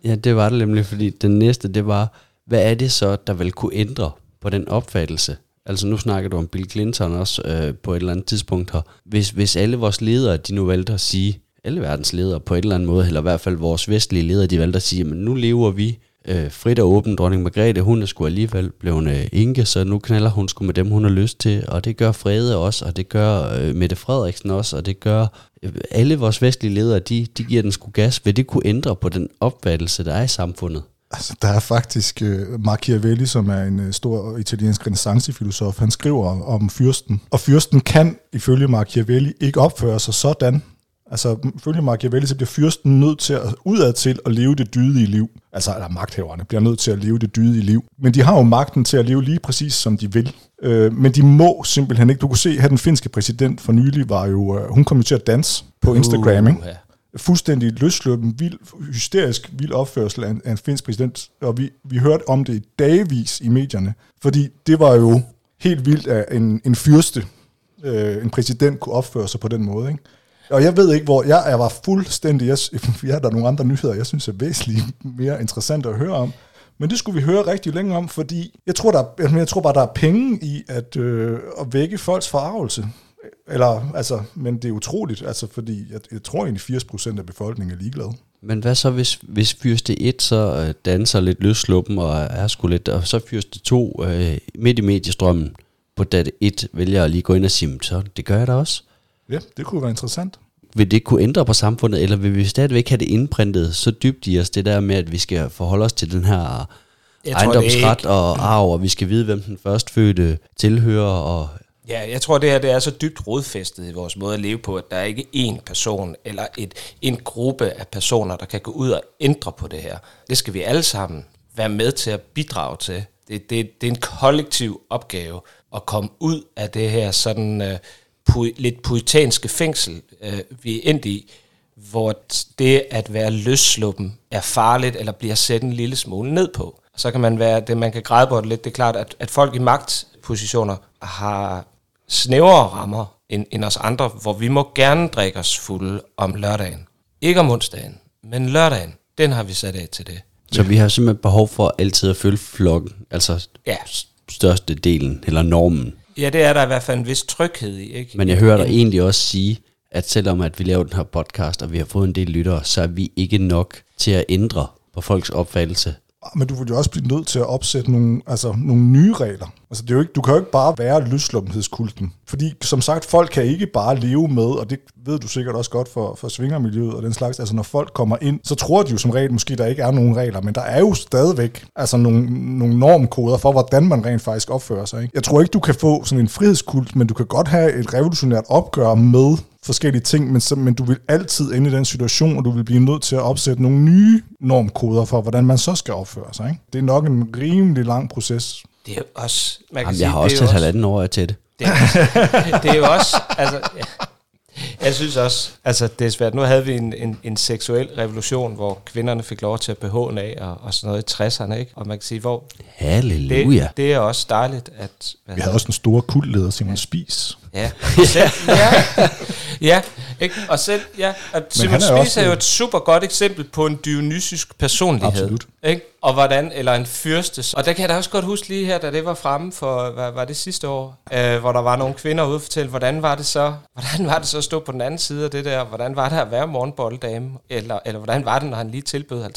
Ja, det var det nemlig, fordi den næste, det var, hvad er det så, der vil kunne ændre på den opfattelse? Altså nu snakker du om Bill Clinton også øh, på et eller andet tidspunkt her. Hvis, hvis alle vores ledere, de nu valgte at sige, alle verdens ledere på et eller andet måde, eller i hvert fald vores vestlige ledere, de valgte at sige, men nu lever vi øh, frit og åbent. Dronning Margrethe, hun er sgu alligevel blevet øh, enke, så nu knaller hun sgu med dem, hun har lyst til. Og det gør Frede også, og det gør øh, Mette Frederiksen også, og det gør øh, alle vores vestlige ledere, de, de giver den sgu gas. Vil det kunne ændre på den opfattelse, der er i samfundet? Altså, der er faktisk uh, Machiavelli, som er en uh, stor italiensk renaissancefilosof, han skriver om fyrsten. Og fyrsten kan, ifølge Machiavelli, ikke opføre sig sådan. Altså, ifølge Machiavelli, så bliver fyrsten nødt til at udad til at leve det dydige liv. Altså, eller magthaverne bliver nødt til at leve det dydige liv. Men de har jo magten til at leve lige præcis, som de vil. Uh, men de må simpelthen ikke. Du kunne se, at den finske præsident for nylig var jo, uh, hun kom til at danse på Instagram, ikke? Uh, fuldstændig løsløben, vild, hysterisk vild opførsel af en, af en finsk præsident, og vi, vi hørte om det dagvis i medierne, fordi det var jo helt vildt, at en, en fyrste, øh, en præsident kunne opføre sig på den måde. Ikke? Og jeg ved ikke, hvor jeg, jeg var fuldstændig, jeg, jeg der nogle andre nyheder, jeg synes er væsentligt mere interessant at høre om, men det skulle vi høre rigtig længe om, fordi jeg tror, der, jeg tror bare, der er penge i at, øh, at vække folks forarvelse. Eller, altså, men det er utroligt, altså, fordi jeg, jeg tror egentlig 80% af befolkningen er ligeglade. Men hvad så, hvis, hvis fyrste 1 så øh, danser lidt løsluppen og er sgu lidt, og så fyrste 2 øh, midt i mediestrømmen på dat 1 vælger at lige gå ind og sige, så det gør jeg da også. Ja, det kunne være interessant. Vil det kunne ændre på samfundet, eller vil vi stadigvæk have det indprintet så dybt i os, det der med, at vi skal forholde os til den her jeg ejendomsret tror, og arv, og vi skal vide, hvem den førstfødte tilhører, og Ja, jeg tror, det her det er så dybt rodfæstet i vores måde at leve på, at der er ikke én person eller et, en gruppe af personer, der kan gå ud og ændre på det her. Det skal vi alle sammen være med til at bidrage til. Det, det, det er en kollektiv opgave at komme ud af det her sådan uh, pu- lidt puritanske fængsel, uh, vi er endt i, hvor det at være løssluppen er farligt, eller bliver sat en lille smule ned på. Så kan man være, det man kan græde på det lidt, det er klart, at, at folk i magtpositioner har snævere rammer end, end os andre, hvor vi må gerne drikke os fulde om lørdagen. Ikke om onsdagen, men lørdagen, den har vi sat af til det. Så vi har simpelthen behov for altid at følge flokken, altså Ja. største delen, eller normen. Ja, det er der i hvert fald en vis tryghed i, ikke? Men jeg hører dig egentlig også sige, at selvom at vi laver den her podcast, og vi har fået en del lyttere, så er vi ikke nok til at ændre på folks opfattelse. Men du vil jo også blive nødt til at opsætte nogle, altså, nogle nye regler. Altså, det er jo ikke, du kan jo ikke bare være løslumhedskulten. Fordi, som sagt, folk kan ikke bare leve med, og det ved du sikkert også godt for, for svingermiljøet og den slags. Altså, når folk kommer ind, så tror de jo som regel måske, der ikke er nogen regler, men der er jo stadigvæk altså, nogle, nogle normkoder for, hvordan man rent faktisk opfører sig. Ikke? Jeg tror ikke, du kan få sådan en frihedskult, men du kan godt have et revolutionært opgør med forskellige ting, men, så, men du vil altid ende i den situation, og du vil blive nødt til at opsætte nogle nye normkoder for, hvordan man så skal opføre sig. Ikke? Det er nok en rimelig lang proces. Det er jo også... Man kan Jamen, sige, jeg har det også taget halvanden år til det. Det er, det er jo også, altså, jeg synes også, altså det er svært. Nu havde vi en, en, en seksuel revolution, hvor kvinderne fik lov til at behåne af og, og sådan noget i 60'erne, ikke? Og man kan sige, hvor Halleluja. det, det er også dejligt, at... Hvad Vi havde også en stor kultleder, Simon. Ja, og selv, ja, ja ikke? og selv, ja, og Simon han er Spies også- er jo et super godt eksempel på en dionysisk personlighed. Absolut. Ikke? Og hvordan, eller en fyrstes. Og der kan jeg da også godt huske lige her, da det var fremme for, hvad var det sidste år, øh, hvor der var nogle kvinder ude og fortælle, hvordan var det så, hvordan var det så at stå på den anden side af det der, hvordan var det at være morgenbolddame, eller, eller hvordan var det, når han lige tilbød 50.000,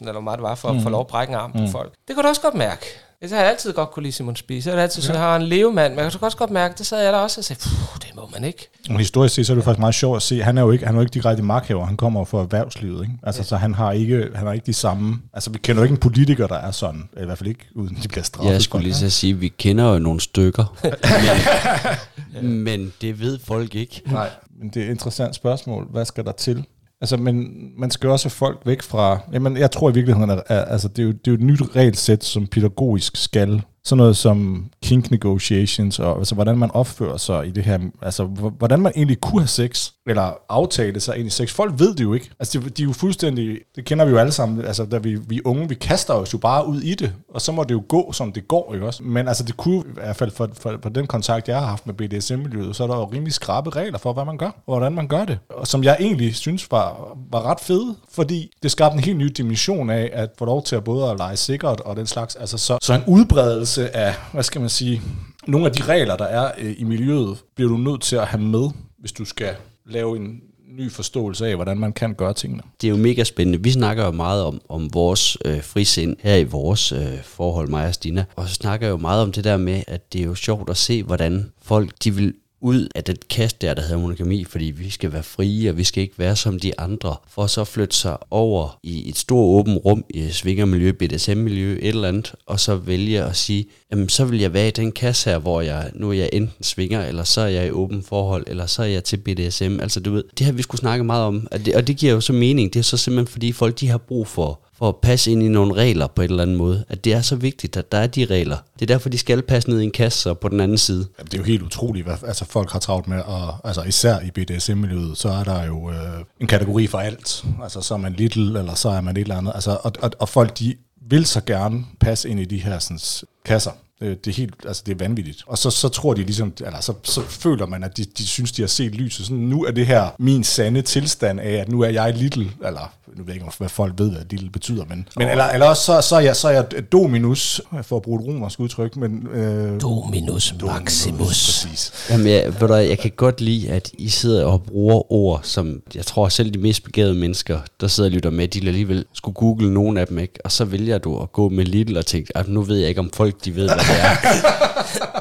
eller hvor meget det var, for mm. at få lov at brække en arm mm. på folk. Det kunne du også godt mærke. Det har jeg altid godt kunne lide Simon Spies. Jeg har altid sådan, har en levemand, men jeg kan også godt mærke, det sad jeg der også og sagde, "Puh, det må man ikke. Og historisk set, så er det faktisk meget sjovt at se, han er jo ikke, han er jo ikke direkte magthaver, han kommer fra erhvervslivet, ikke? Altså, så han har ikke, han har ikke de samme, altså vi kender jo ikke en politiker, der er sådan, i hvert fald ikke, uden de bliver straffet. Jeg skulle lige så sige, at vi kender jo nogle stykker, men, men det ved folk ikke. Nej, men det er et interessant spørgsmål, hvad skal der til? Altså, men man skal også have folk væk fra, jamen jeg tror i virkeligheden, at, at altså, det, er jo, det er jo et nyt regelsæt, som pædagogisk skal sådan noget som kink negotiations, og altså, hvordan man opfører sig i det her, altså hvordan man egentlig kunne have sex, eller aftale sig ind i sex. Folk ved det jo ikke. Altså de, de er jo fuldstændig, det kender vi jo alle sammen, altså da vi, vi er unge, vi kaster os jo bare ud i det, og så må det jo gå, som det går, ikke også? Men altså det kunne i hvert fald for, for, for den kontakt, jeg har haft med BDSM-miljøet, så er der jo rimelig skrabe regler for, hvad man gør, og hvordan man gør det. Og som jeg egentlig synes var, var ret fede, fordi det skabte en helt ny dimension af at få lov til at både at lege sikkert og den slags. Altså så, så en udbredelse af, hvad skal man sige, nogle af de regler, der er øh, i miljøet, bliver du nødt til at have med, hvis du skal lave en ny forståelse af, hvordan man kan gøre tingene. Det er jo mega spændende. Vi snakker jo meget om, om vores øh, frisind her i vores øh, forhold, mig og Stina. Og så snakker jeg jo meget om det der med, at det er jo sjovt at se, hvordan folk de vil ud af det kast der, der hedder monogami, fordi vi skal være frie, og vi skal ikke være som de andre, for så flytte sig over i et stort åbent rum, i svingermiljø, BDSM-miljø, et eller andet, og så vælge at sige, jamen så vil jeg være i den kasse her, hvor jeg, nu er jeg enten svinger, eller så er jeg i åben forhold, eller så er jeg til BDSM. Altså du ved, det har vi skulle snakke meget om, og det, og det giver jo så mening. Det er så simpelthen fordi folk, de har brug for for at passe ind i nogle regler på en eller anden måde. At det er så vigtigt, at der er de regler. Det er derfor, de skal passe ned i en kasse og på den anden side. Jamen, det er jo helt utroligt, hvad altså, folk har travlt med, og altså, især i BDSM-miljøet, så er der jo øh, en kategori for alt. Altså, så er man little, eller så er man et eller andet. Altså, og, og, og folk, de vil så gerne passe ind i de her sådan, kasser. Det, det er helt, altså det er vanvittigt. Og så, så tror de ligesom, eller så, så føler man, at de, de synes, de har set lyset. Sådan, nu er det her min sande tilstand af, at nu er jeg little, eller nu ved jeg ikke, hvad folk ved, hvad little betyder, men, men eller, eller også så, så, er jeg, så er jeg dominus, for at bruge et romersk udtryk, men... Øh, Dominus Maximus. Præcis. Jamen, jeg, ved du, jeg kan godt lide, at I sidder og bruger ord, som jeg tror selv de mest begavede mennesker, der sidder og lytter med, de alligevel skulle google nogle af dem, ikke? Og så vælger du at gå med Lidl og tænke, at nu ved jeg ikke, om folk de ved, hvad er.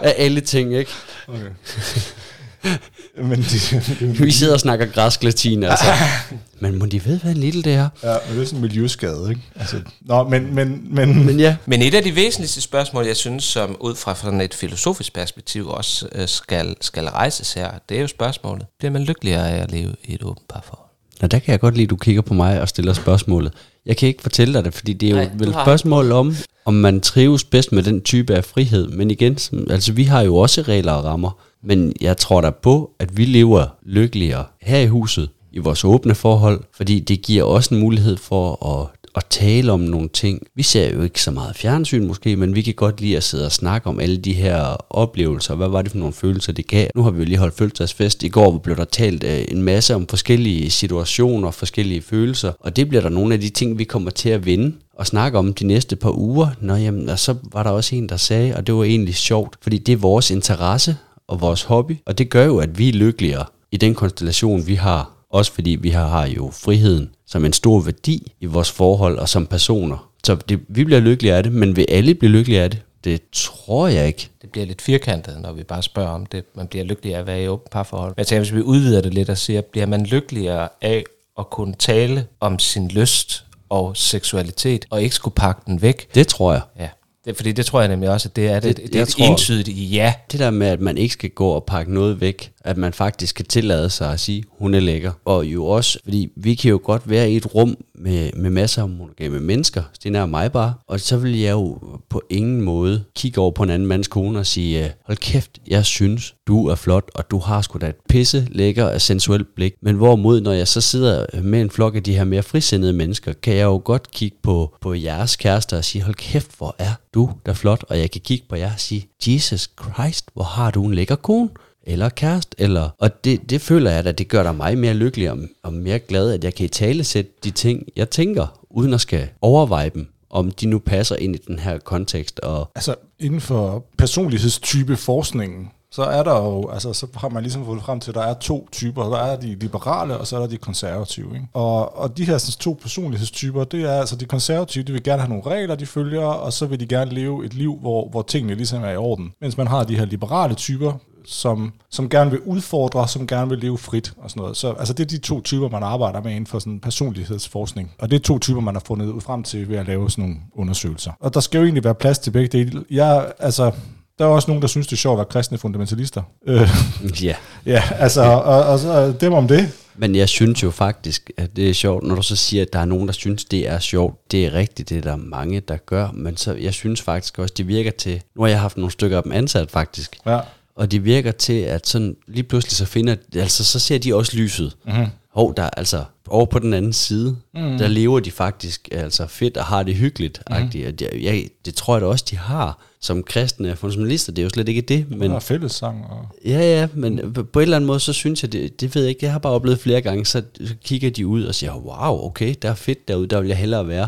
af alle ting, ikke? Okay. men det, Vi sidder og snakker græsk latin, altså. Men må de ved, hvad en Lidl det er? ja, men det er sådan en miljøskade, ikke? Altså, nå, men, men, men, Men ja, Men et af de væsentligste spørgsmål, jeg synes, som ud fra sådan et filosofisk perspektiv også øh, skal, skal rejses her, det er jo spørgsmålet. Bliver man lykkeligere af at leve i et åbent parforhold? Nå, der kan jeg godt lide, at du kigger på mig og stiller spørgsmålet. Jeg kan ikke fortælle dig det, fordi det er jo Nej, vel du et spørgsmål om, om man trives bedst med den type af frihed. Men igen, som- altså vi har jo også regler og rammer. Men jeg tror da på, at vi lever lykkeligere her i huset, i vores åbne forhold, fordi det giver også en mulighed for at at tale om nogle ting. Vi ser jo ikke så meget fjernsyn måske, men vi kan godt lide at sidde og snakke om alle de her oplevelser. Hvad var det for nogle følelser, det gav? Nu har vi jo lige holdt fødselsdagsfest. I går blev der talt øh, en masse om forskellige situationer, forskellige følelser, og det bliver der nogle af de ting, vi kommer til at vinde og snakke om de næste par uger. Nå jamen, og så var der også en, der sagde, og det var egentlig sjovt, fordi det er vores interesse og vores hobby, og det gør jo, at vi er lykkeligere i den konstellation, vi har. Også fordi vi har, har jo friheden som en stor værdi i vores forhold og som personer. Så det, vi bliver lykkelige af det, men vil alle blive lykkelige af det? Det tror jeg ikke. Det bliver lidt firkantet, når vi bare spørger om det. Man bliver lykkelig af at være i åbent parforhold. Men jeg tænker, hvis vi udvider det lidt og siger, bliver man lykkeligere af at kunne tale om sin lyst og seksualitet, og ikke skulle pakke den væk? Det tror jeg. Ja. Det, fordi det tror jeg nemlig også, at det er, det, det, det er et tror, entydigt ja. Det der med, at man ikke skal gå og pakke noget væk, at man faktisk kan tillade sig at sige, hun er lækker. Og jo også, fordi vi kan jo godt være i et rum med, med masser af monogame mennesker, det er mig bare, og så vil jeg jo på ingen måde kigge over på en anden mands kone og sige, øh, hold kæft, jeg synes, du er flot, og du har sgu da et pisse lækker og sensuelt blik. Men hvorimod, når jeg så sidder med en flok af de her mere frisindede mennesker, kan jeg jo godt kigge på, på jeres kærester og sige, hold kæft, hvor er du der flot, og jeg kan kigge på jer og sige, Jesus Christ, hvor har du en lækker kone eller kæreste, eller, og det, det føler jeg at det gør dig mig mere lykkelig og, og mere glad, at jeg kan i tale sætte de ting, jeg tænker, uden at skal overveje dem, om de nu passer ind i den her kontekst. Og altså inden for personlighedstype forskningen, så er der jo, altså så har man ligesom fået frem til, at der er to typer. Der er de liberale, og så er der de konservative. Ikke? Og, og de her sådan, to personlighedstyper, det er altså de konservative, de vil gerne have nogle regler, de følger, og så vil de gerne leve et liv, hvor, hvor tingene ligesom er i orden. Mens man har de her liberale typer, som, som gerne vil udfordre, som gerne vil leve frit og sådan noget. Så altså, det er de to typer, man arbejder med inden for sådan personlighedsforskning. Og det er to typer, man har fundet ud frem til ved at lave sådan nogle undersøgelser. Og der skal jo egentlig være plads til begge dele. Jeg, altså, der er også nogen, der synes, det er sjovt at være kristne fundamentalister. Øh, ja. ja, altså, og, og så dem om det. Men jeg synes jo faktisk, at det er sjovt, når du så siger, at der er nogen, der synes, det er sjovt. Det er rigtigt, det er der mange, der gør. Men så, jeg synes faktisk også, det virker til... Nu har jeg haft nogle stykker af dem ansat faktisk. Ja. Og det virker til, at sådan lige pludselig så finder... Altså, så ser de også lyset. Mm-hmm. Hov, der altså over på den anden side, mm. der lever de faktisk altså fedt og har det hyggeligt. Mm. Og det, jeg, det tror jeg da også, de har som kristne fundamentalister. Det er jo slet ikke det. Men, er fællessang. Og... Ja, ja, men på en eller anden måde, så synes jeg, det, det ved jeg ikke, jeg har bare oplevet flere gange, så kigger de ud og siger, wow, okay, der er fedt derude, der vil jeg hellere være.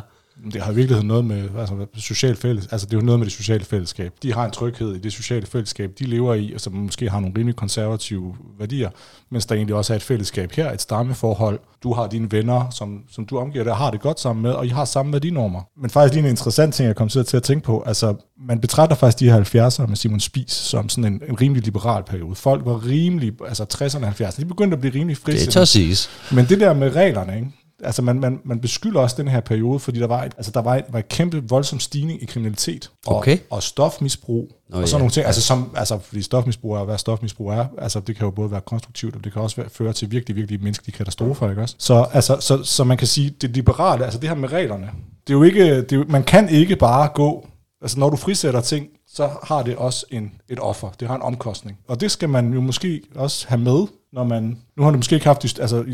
Det har i virkeligheden noget med altså, social fælles, altså det er jo noget med det sociale fællesskab. De har en tryghed i det sociale fællesskab, de lever i, og som måske har nogle rimelig konservative værdier, mens der egentlig også er et fællesskab her, et stammeforhold. Du har dine venner, som, som du omgiver dig, har det godt sammen med, og I har samme værdinormer. Men faktisk lige en interessant ting, jeg kom til at tænke på, altså man betragter faktisk de her 70'ere med Simon Spies som sådan en, en rimelig liberal periode. Folk var rimelig, altså 60'erne og 70'erne, de begyndte at blive rimelig friske. Det siges. Men det der med reglerne, ikke? Altså man, man, man beskylder også den her periode, fordi der var et, altså der var et, var et kæmpe voldsom stigning i kriminalitet og, okay. og stofmisbrug Nå, og sådan ja. nogle ting. Altså, som, altså fordi stofmisbrug er, hvad stofmisbrug er, altså det kan jo både være konstruktivt, og det kan også være, føre til virkelig, virkelig menneskelige katastrofer, ikke også? Så, altså, så, så man kan sige, det liberale, altså det her med reglerne, det er jo ikke, det er jo, man kan ikke bare gå, altså når du frisætter ting, så har det også en, et offer. Det har en omkostning. Og det skal man jo måske også have med, når man... Nu har du måske ikke haft... Altså,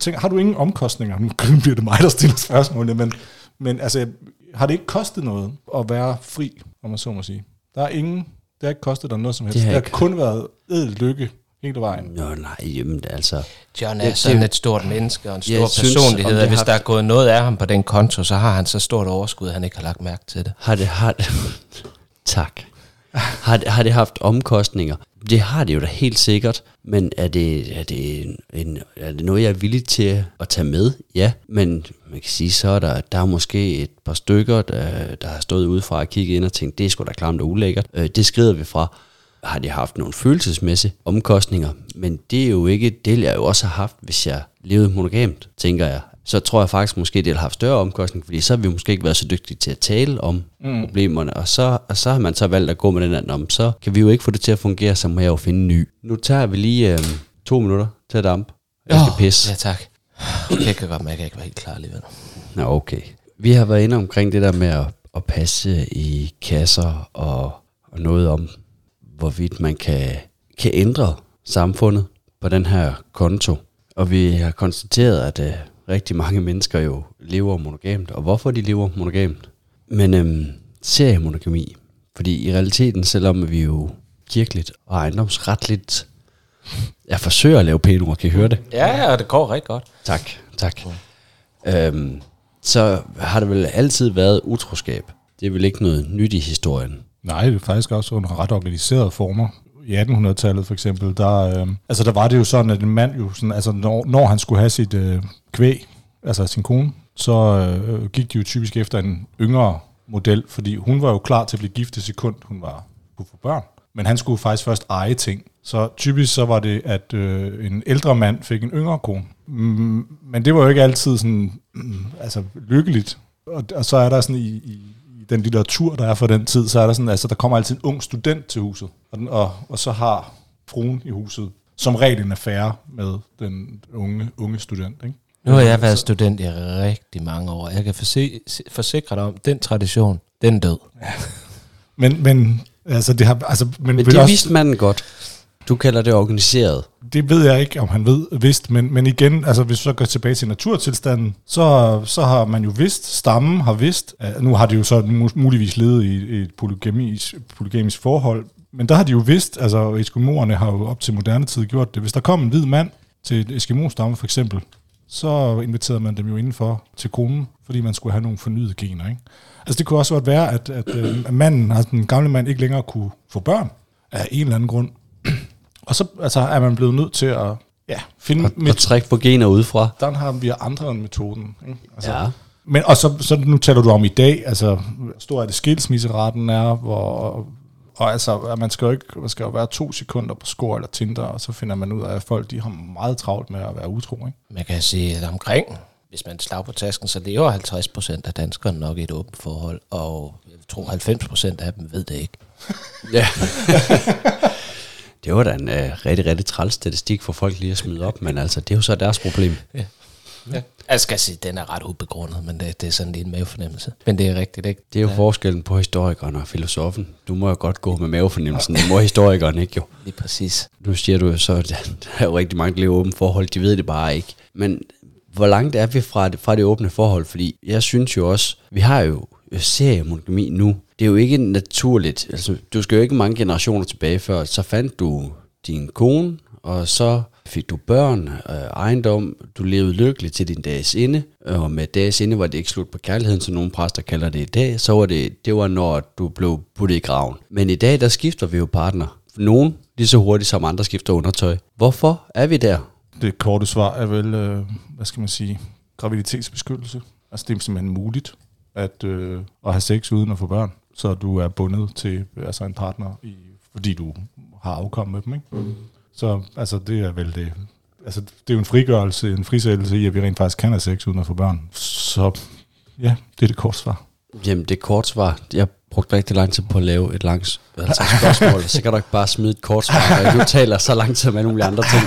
tænk, har du ingen omkostninger? Nu bliver det mig, der stiller spørgsmålene, men, men altså, har det ikke kostet noget at være fri, om man så må sige? Der er ingen... Det har ikke kostet dig noget som helst. Det har, det har kun været edel lykke hele vejen. Nå nej, jamen altså... John er det, sådan det, et stort menneske og en stor personlighed, synes, hvis haft... der er gået noget af ham på den konto, så har han så stort overskud, at han ikke har lagt mærke til det. Har det... Har det tak. Har, har det haft omkostninger? Det har det jo da helt sikkert, men er det, er, det en, en, er det noget, jeg er villig til at tage med? Ja, men man kan sige, så er der, der er måske et par stykker, der, der har stået udefra og kigget ind og tænkt, det er sgu da klamt og ulækkert. Øh, det skrider vi fra. Har det haft nogle følelsesmæssige omkostninger, men det er jo ikke det, jeg jo også har haft, hvis jeg levede monogamt, tænker jeg så tror jeg faktisk måske, det har haft større omkostning, fordi så har vi måske ikke været så dygtige til at tale om mm. problemerne, og så, og så har man så valgt at gå med den anden om, så kan vi jo ikke få det til at fungere, så må jeg jo finde en ny. Nu tager vi lige øh, to minutter til at dampe. Jeg skal oh, pisse. Ja, tak. Jeg kan godt mærke, at jeg ikke var helt klar alligevel. Nå, okay. Vi har været inde omkring det der med at, at passe i kasser og, og noget om, hvorvidt man kan, kan ændre samfundet på den her konto. Og vi har konstateret, at øh, rigtig mange mennesker jo lever monogamt, og hvorfor de lever monogamt. Men øhm, seriemonogami, fordi i realiteten, selvom vi jo kirkeligt og ejendomsretligt, jeg forsøger at lave pæne ord, kan I høre det? Ja, ja, det går rigtig godt. Tak, tak. Øhm, så har det vel altid været utroskab. Det er vel ikke noget nyt i historien. Nej, det er faktisk også under ret organiserede former. I 1800-tallet for eksempel, der, øh, altså der var det jo sådan, at en mand jo, sådan, altså når, når han skulle have sit øh, kvæg, altså sin kone, så øh, gik de jo typisk efter en yngre model, fordi hun var jo klar til at blive gift i sekund, hun var kunne få børn. Men han skulle faktisk først eje ting. Så typisk så var det, at øh, en ældre mand fik en yngre kone. Mm, men det var jo ikke altid sådan, mm, altså lykkeligt. Og, og så er der sådan i, i, i den litteratur, der er for den tid, så er der sådan, altså der kommer altid en ung student til huset. Og, den, og, og så har fruen i huset som regel en affære med den unge, unge student. Ikke? Nu har jeg været student i rigtig mange år. Jeg kan forsikre dig om, den tradition, den er død. Men, men, altså, det har, altså, men, Men det også- vidste manden godt. Du kalder det organiseret. Det ved jeg ikke, om han ved vidst, men, men igen, altså hvis vi så går tilbage til naturtilstanden, så, så har man jo vidst, stammen har vidst, at nu har de jo så mu- muligvis levet i, i et polygamisk, polygamisk forhold, men der har de jo vidst, altså eskimoerne har jo op til moderne tid gjort det, hvis der kom en hvid mand til et eskimostamme for eksempel, så inviterede man dem jo indenfor til konen, fordi man skulle have nogle fornyede gener. Ikke? Altså det kunne også godt være, at, at, øh, at manden, altså den gamle mand, ikke længere kunne få børn af en eller anden grund. Og så altså, er man blevet nødt til at ja, finde Og, med, og trække på gener udefra. der har vi andre end metoden. Ikke? Altså, Ja. Men, og så, så nu taler du om i dag, altså hvor stor er det skilsmisseraten er, hvor, og altså, man skal jo ikke, man skal jo være to sekunder på score eller Tinder, og så finder man ud af, at folk de har meget travlt med at være utro. Ikke? Man kan sige, at omkring, hvis man slag på tasken, så lever 50 procent af danskerne nok i et åbent forhold, og jeg tror 90 procent af dem ved det ikke. Ja. det var da en uh, rigtig, rigtig træls statistik for folk lige at smide op, men altså, det er jo så deres problem. Ja. Jeg skal sige, den er ret ubegrundet, men det, det er sådan lige en mavefornemmelse. Men det er rigtigt, ikke? Det er jo ja. forskellen på historikeren og filosofen. Du må jo godt gå med mavefornemmelsen, det må historikeren ikke jo. Lige præcis. Nu siger du jo så, at der er jo rigtig mange, der lever åbent forhold, de ved det bare ikke. Men hvor langt er vi fra det, fra det åbne forhold? Fordi jeg synes jo også, vi har jo seriemonogami nu. Det er jo ikke naturligt. Altså, du skal jo ikke mange generationer tilbage før, så fandt du din kone, og så fik du børn, øh, ejendom, du levede lykkeligt til din dages inde, øh, og med dages inde var det ikke slut på kærligheden, som nogle præster kalder det i dag, så var det, det var når du blev puttet i graven. Men i dag, der skifter vi jo partner. Nogen lige så hurtigt som andre skifter undertøj. Hvorfor er vi der? Det korte svar er vel, øh, hvad skal man sige, graviditetsbeskyttelse. Altså det er simpelthen muligt at, øh, at have sex uden at få børn, så du er bundet til altså en partner, i, fordi du har afkom med dem. Ikke? Så altså, det er vel det. Altså, det er jo en frigørelse, en frisættelse i, at vi rent faktisk kan have sex uden at få børn. Så ja, det er det korte svar. Jamen, det kort svar. Jeg brugte rigtig lang tid på at lave et langt altså spørgsmål, så kan du ikke bare smide et kort svar, og du taler så lang tid med nogle andre ting.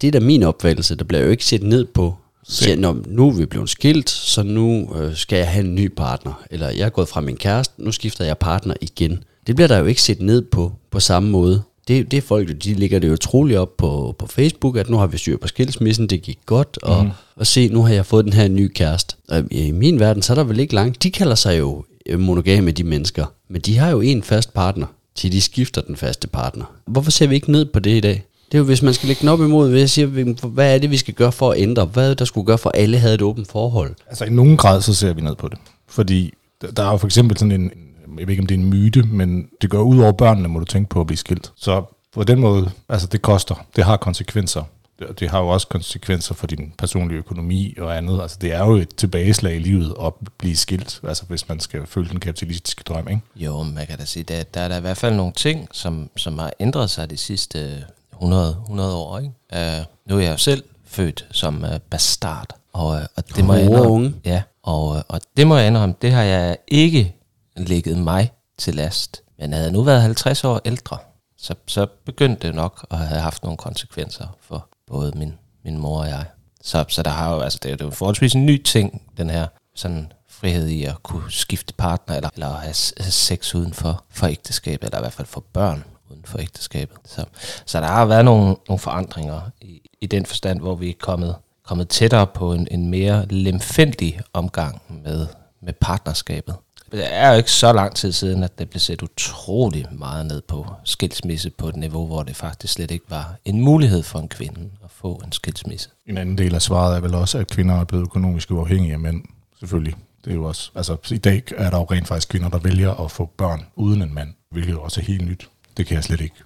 Det er da min opfattelse, der bliver jo ikke set ned på, siger, Nå, nu er vi blevet skilt, så nu øh, skal jeg have en ny partner. Eller jeg er gået fra min kæreste, nu skifter jeg partner igen. Det bliver der jo ikke set ned på, på samme måde. Det, det er folk, de ligger det jo troligt op på, på Facebook, at nu har vi styr på skilsmissen, det gik godt, og, mm. og se, nu har jeg fået den her nye kæreste. Og i min verden, så er der vel ikke langt. De kalder sig jo øh, monogame, de mennesker, men de har jo en fast partner, til de skifter den faste partner. Hvorfor ser vi ikke ned på det i dag? Det er jo, hvis man skal lægge den op imod, hvis jeg siger, hvad er det, vi skal gøre for at ændre? Hvad er der skulle gøre for, at alle havde et åbent forhold? Altså i nogen grad, så ser vi ned på det. Fordi der- der er jo for eksempel sådan en, jeg ved ikke om det er en myte, men det går ud over børnene, må du tænke på at blive skilt. Så på den måde, altså det koster, det har konsekvenser. Det, det har jo også konsekvenser for din personlige økonomi og andet. Altså det er jo et tilbageslag i livet at blive skilt, altså hvis man skal følge den kapitalistiske drøm, ikke? Jo, man kan da sige, der, der er der i hvert fald nogle ting, som, som har ændret sig de sidste 100, 100 år. Ikke? Uh, nu er jeg jo selv født som uh, bastard, og, uh, og det må jeg indrømme, unge. ja, og, uh, og det må jeg indrømme, det har jeg ikke ligget mig til last. Men havde jeg nu været 50 år ældre, så, så begyndte det nok at have haft nogle konsekvenser for både min, min mor og jeg. Så, så der har jo, altså det er jo det er forholdsvis en ny ting, den her sådan frihed i at kunne skifte partner, eller, eller have sex uden for, for ægteskab, eller i hvert fald for børn uden for ægteskabet. Så, så der har været nogle, nogle forandringer i, i den forstand, hvor vi er kommet, kommet tættere på en, en mere lemfældig omgang med, med partnerskabet. Det er jo ikke så lang tid siden, at det blev set utrolig meget ned på skilsmisse på et niveau, hvor det faktisk slet ikke var en mulighed for en kvinde at få en skilsmisse. En anden del af svaret er vel også, at kvinder er blevet økonomisk uafhængige af mænd, selvfølgelig. Det er jo også, altså i dag er der jo rent faktisk kvinder, der vælger at få børn uden en mand, hvilket jo også er helt nyt. Det kan jeg slet ikke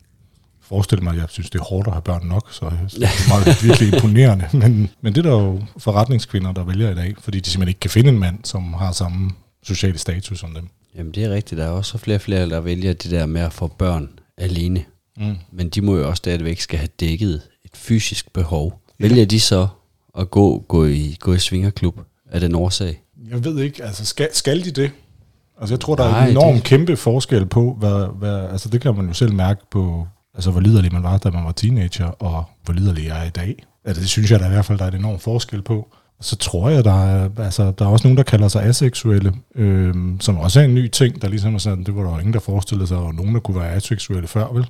forestille mig. Jeg synes, det er hårdt at have børn nok, så det er meget virkelig imponerende. Men, men det er der jo forretningskvinder, der vælger i dag, fordi de simpelthen ikke kan finde en mand, som har samme sociale status som dem. Jamen det er rigtigt, der er også flere og flere, der vælger det der med at få børn alene. Mm. Men de må jo også stadigvæk skal have dækket et fysisk behov. Vælger de så at gå, gå, i, gå i svingerklub af den årsag? Jeg ved ikke, altså skal, skal de det? Altså jeg tror, der Nej, er en enorm det- kæmpe forskel på, hvad, hvad, altså det kan man jo selv mærke på, altså hvor liderlig man var, da man var teenager, og hvor liderlig jeg er i dag. Altså det synes jeg da i hvert fald, der er en enorm forskel på. Så tror jeg, der er, altså, der er også nogen, der kalder sig aseksuelle, øh, som også er en ny ting, der ligesom er sådan, det var der jo ingen, der forestillede sig, og nogen, der kunne være aseksuelle før, vel?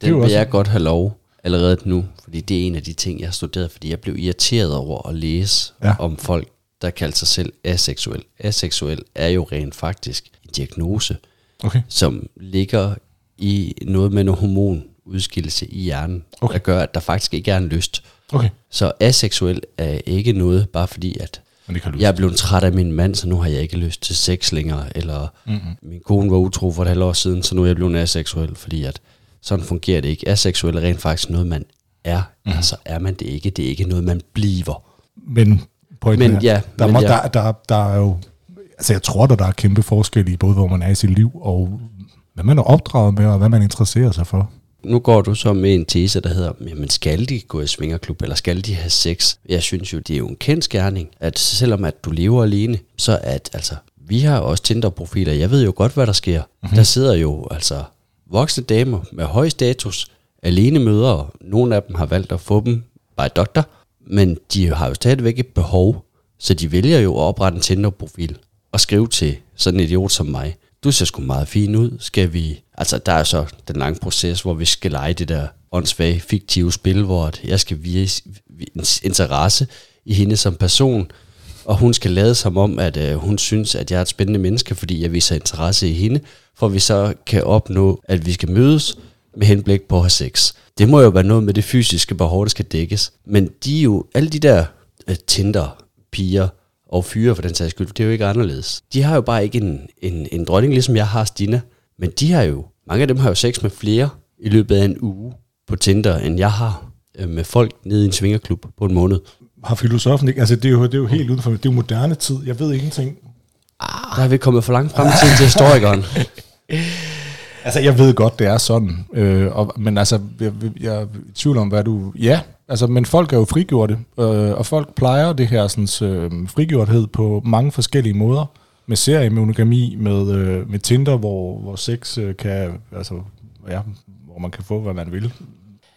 Det er jo vil også- jeg godt have lov allerede nu, fordi det er en af de ting, jeg har studeret, fordi jeg blev irriteret over at læse Ja. om folk, der kalder sig selv aseksuel. Aseksuel er jo rent faktisk en diagnose, Okay. som ligger i noget med noget hormonudskillelse i hjernen, okay. der gør, at der faktisk ikke er en lyst. Okay. Så aseksuel er ikke noget, bare fordi at jeg er blevet træt af min mand, så nu har jeg ikke lyst til sex længere, eller Mm-hmm. min kone var utro for et halvt år siden, så nu er jeg blevet aseksuel, fordi at sådan fungerer det ikke. Aseksuel er rent faktisk noget, man er, mm. altså er man det ikke, det er ikke noget, man bliver. Men pointen Men er, ja, der, men må, ja. der, der, der er jo, altså jeg tror, at der er kæmpe forskel i både, hvor man er i sit liv, og hvad man er opdraget med, og hvad man interesserer sig for. Nu går du så med en tese, der hedder, jamen skal de gå i svingerklub, eller skal de have sex? Jeg synes jo, det er jo en kendt skærning, at selvom at du lever alene, så at, altså, vi har også Tinder-profiler, jeg ved jo godt, hvad der sker. Mm-hmm. Der sidder jo, altså, voksne damer med høj status, alene mødre, nogle af dem har valgt at få dem by doktor, men de har jo stadigvæk et behov, så de vælger jo at oprette en Tinder-profil og skrive til sådan en idiot som mig. Du ser sgu meget fin ud, skal vi... Altså, der er så den lange proces, hvor vi skal lege det der åndssvage, fiktive spil, hvor jeg skal vise interesse i hende som person, og hun skal lade som om, at øh, hun synes, at jeg er et spændende menneske, fordi jeg viser interesse i hende, for vi så kan opnå, at vi skal mødes med henblik på at have sex. Det må jo være noget med det fysiske behov, der skal dækkes. Men de er jo, alle de der øh, Tinder, piger og fyre for den sags skyld, det er jo ikke anderledes. De har jo bare ikke en, en, en dronning, ligesom jeg har Stina, men de har jo, mange af dem har jo sex med flere i løbet af en uge på Tinder, end jeg har øh, med folk nede i en svingerklub på en måned. Har filosofen ikke, altså det er jo, det er jo helt uden for, det er jo moderne tid, jeg ved ingenting. Der er vi kommet for langt frem i tiden til historikeren. Altså, jeg ved godt, det er sådan. Øh, og, men altså, jeg, jeg er i tvivl om, hvad du... Ja, altså, men folk er jo frigjorte, øh, og folk plejer det her sådan, øh, frigjorthed på mange forskellige måder. Med serie, med monogami, med, øh, med Tinder, hvor, hvor sex øh, kan... Altså, ja, hvor man kan få, hvad man vil.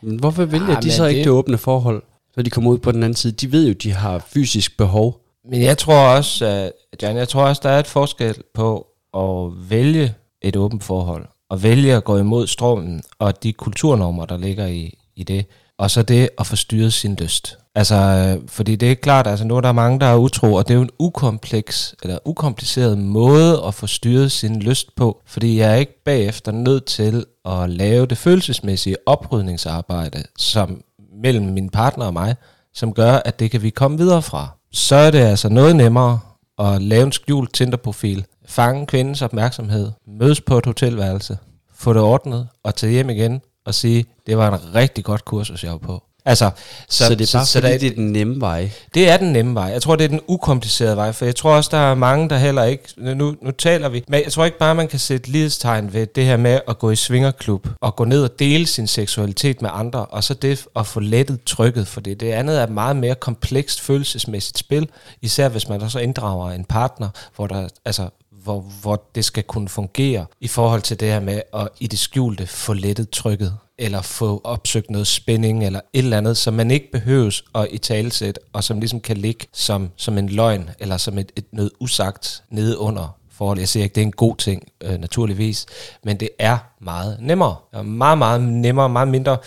Hvorfor vælger Ah, de så ikke det- det åbne forhold, så de kommer ud på den anden side? De ved jo, de har fysisk behov. Men jeg tror også, at, Jan, jeg tror også, der er et forskel på at vælge et åbent forhold, og vælge at gå imod strømmen, og de kulturnormer, der ligger i, i det, og så det at få styret sin lyst. Altså, øh, fordi det er klart, altså nu er der mange, der er utro, og det er jo en ukompleks, eller ukompliceret måde at få styret sin lyst på, fordi jeg er ikke bagefter nødt til at lave det følelsesmæssige oprydningsarbejde, som mellem min partner og mig, som gør, at det kan vi komme videre fra. Så er det altså noget nemmere at lave en skjult Tinder-profil, fange kvindens opmærksomhed, mødes på et hotelværelse, få det ordnet og tage hjem igen og sige, det var en rigtig godt kursus, jeg var på. Altså, så, Så, det er bare så, så, der, det er den nemme vej. det er den nemme vej. Jeg tror, det er den ukomplicerede vej, for jeg tror også, der er mange, der heller ikke... Nu, nu taler vi, men jeg tror ikke bare, man kan sætte lighedstegn ved det her med at gå i svingerklub og gå ned og dele sin seksualitet med andre, og så det at få lettet trykket, for det, det andet er et meget mere komplekst følelsesmæssigt spil, især hvis man så inddrager en partner, hvor der, altså, hvor, hvor det skal kunne fungere i forhold til det her med at i det skjulte få lettet trykket, eller få opsøgt noget spænding, eller et eller andet, som man ikke behøves at i talesæt, og som ligesom kan ligge som, som en løgn, eller som et, et noget usagt nede under forhold. Jeg siger ikke, det er en god ting, øh, naturligvis, men det er meget nemmere. Og meget, meget nemmere, meget mindre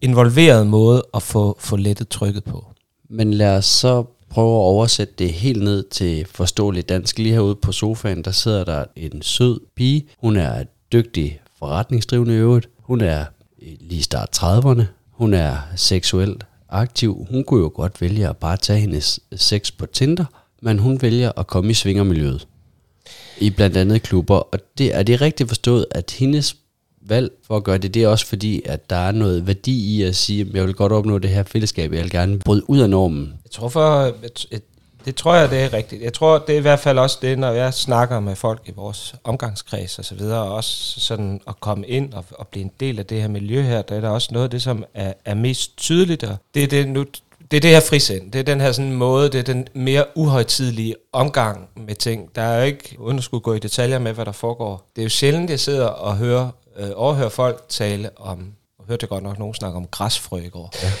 involveret måde at få, få lettet trykket på. Men lad os så prøve at oversætte det helt ned til forståeligt dansk. Lige herude på sofaen, der sidder der en sød pige. Hun er dygtig forretningsdrivende i øvrigt. Hun er øh, lige start 30'erne. Hun er seksuelt aktiv. Hun kunne jo godt vælge at bare tage hendes sex på Tinder, men hun vælger at komme i svingermiljøet. I blandt andet klubber. Og det er det rigtigt forstået, at hendes valg for at gøre det, det er også fordi, at der er noget værdi i at sige, at jeg vil godt opnå det her fællesskab, jeg vil gerne bryde ud af normen. Jeg tror for, det tror jeg, det er rigtigt. Jeg tror, det er i hvert fald også det, når jeg snakker med folk i vores omgangskreds og så videre, og også sådan at komme ind og, og blive en del af det her miljø her, der er der også noget af det, som er, er mest tydeligt, og det er det nu, det er det her frisind. Det er den her sådan måde, det er den mere uhøjtidlige omgang med ting. Der er jo ikke, uden at skulle gå i detaljer med, hvad der foregår. Det er jo sjældent, jeg sidder og hører, øh, overhører folk tale om hørte jeg godt nok nogen snakke om græsfrø i går. Ja.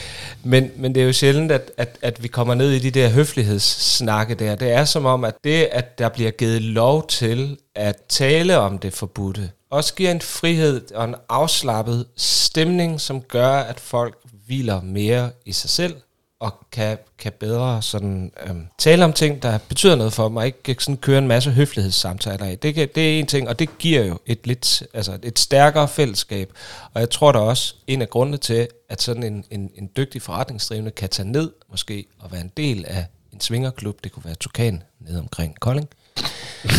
Men, men det er jo sjældent, at, at, at vi kommer ned i de der høflighedssnakke der. Det er som om, at det, at der bliver givet lov til at tale om det forbudte, også giver en frihed og en afslappet stemning, som gør, at folk hviler mere i sig selv, og kan, kan bedre sådan, øhm, tale om ting, der betyder noget for mig, ikke sådan køre en masse høflighedssamtaler af. Det, kan, det er en ting, og det giver jo et lidt, altså et stærkere fællesskab. Og jeg tror da også, en af grundene til, at sådan en, en, en dygtig forretningsdrivende kan tage ned, måske, og være en del af en svingerklub, det kunne være Tukan nede omkring Kolding,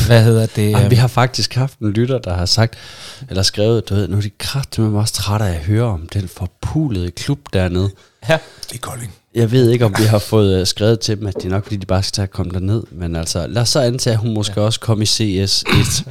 hvad hedder det? Jamen, vi har faktisk haft en lytter, der har sagt, eller skrevet, du ved, nu er de kraftedeme også trætte af at høre om den forpulede klub dernede. Ja. Er Kolding. Jeg ved ikke, om vi har fået øh, skrevet til dem, at det er nok, fordi de bare skal tage at komme derned. Men altså, lad os så antage, at hun måske ja. også kom i CS1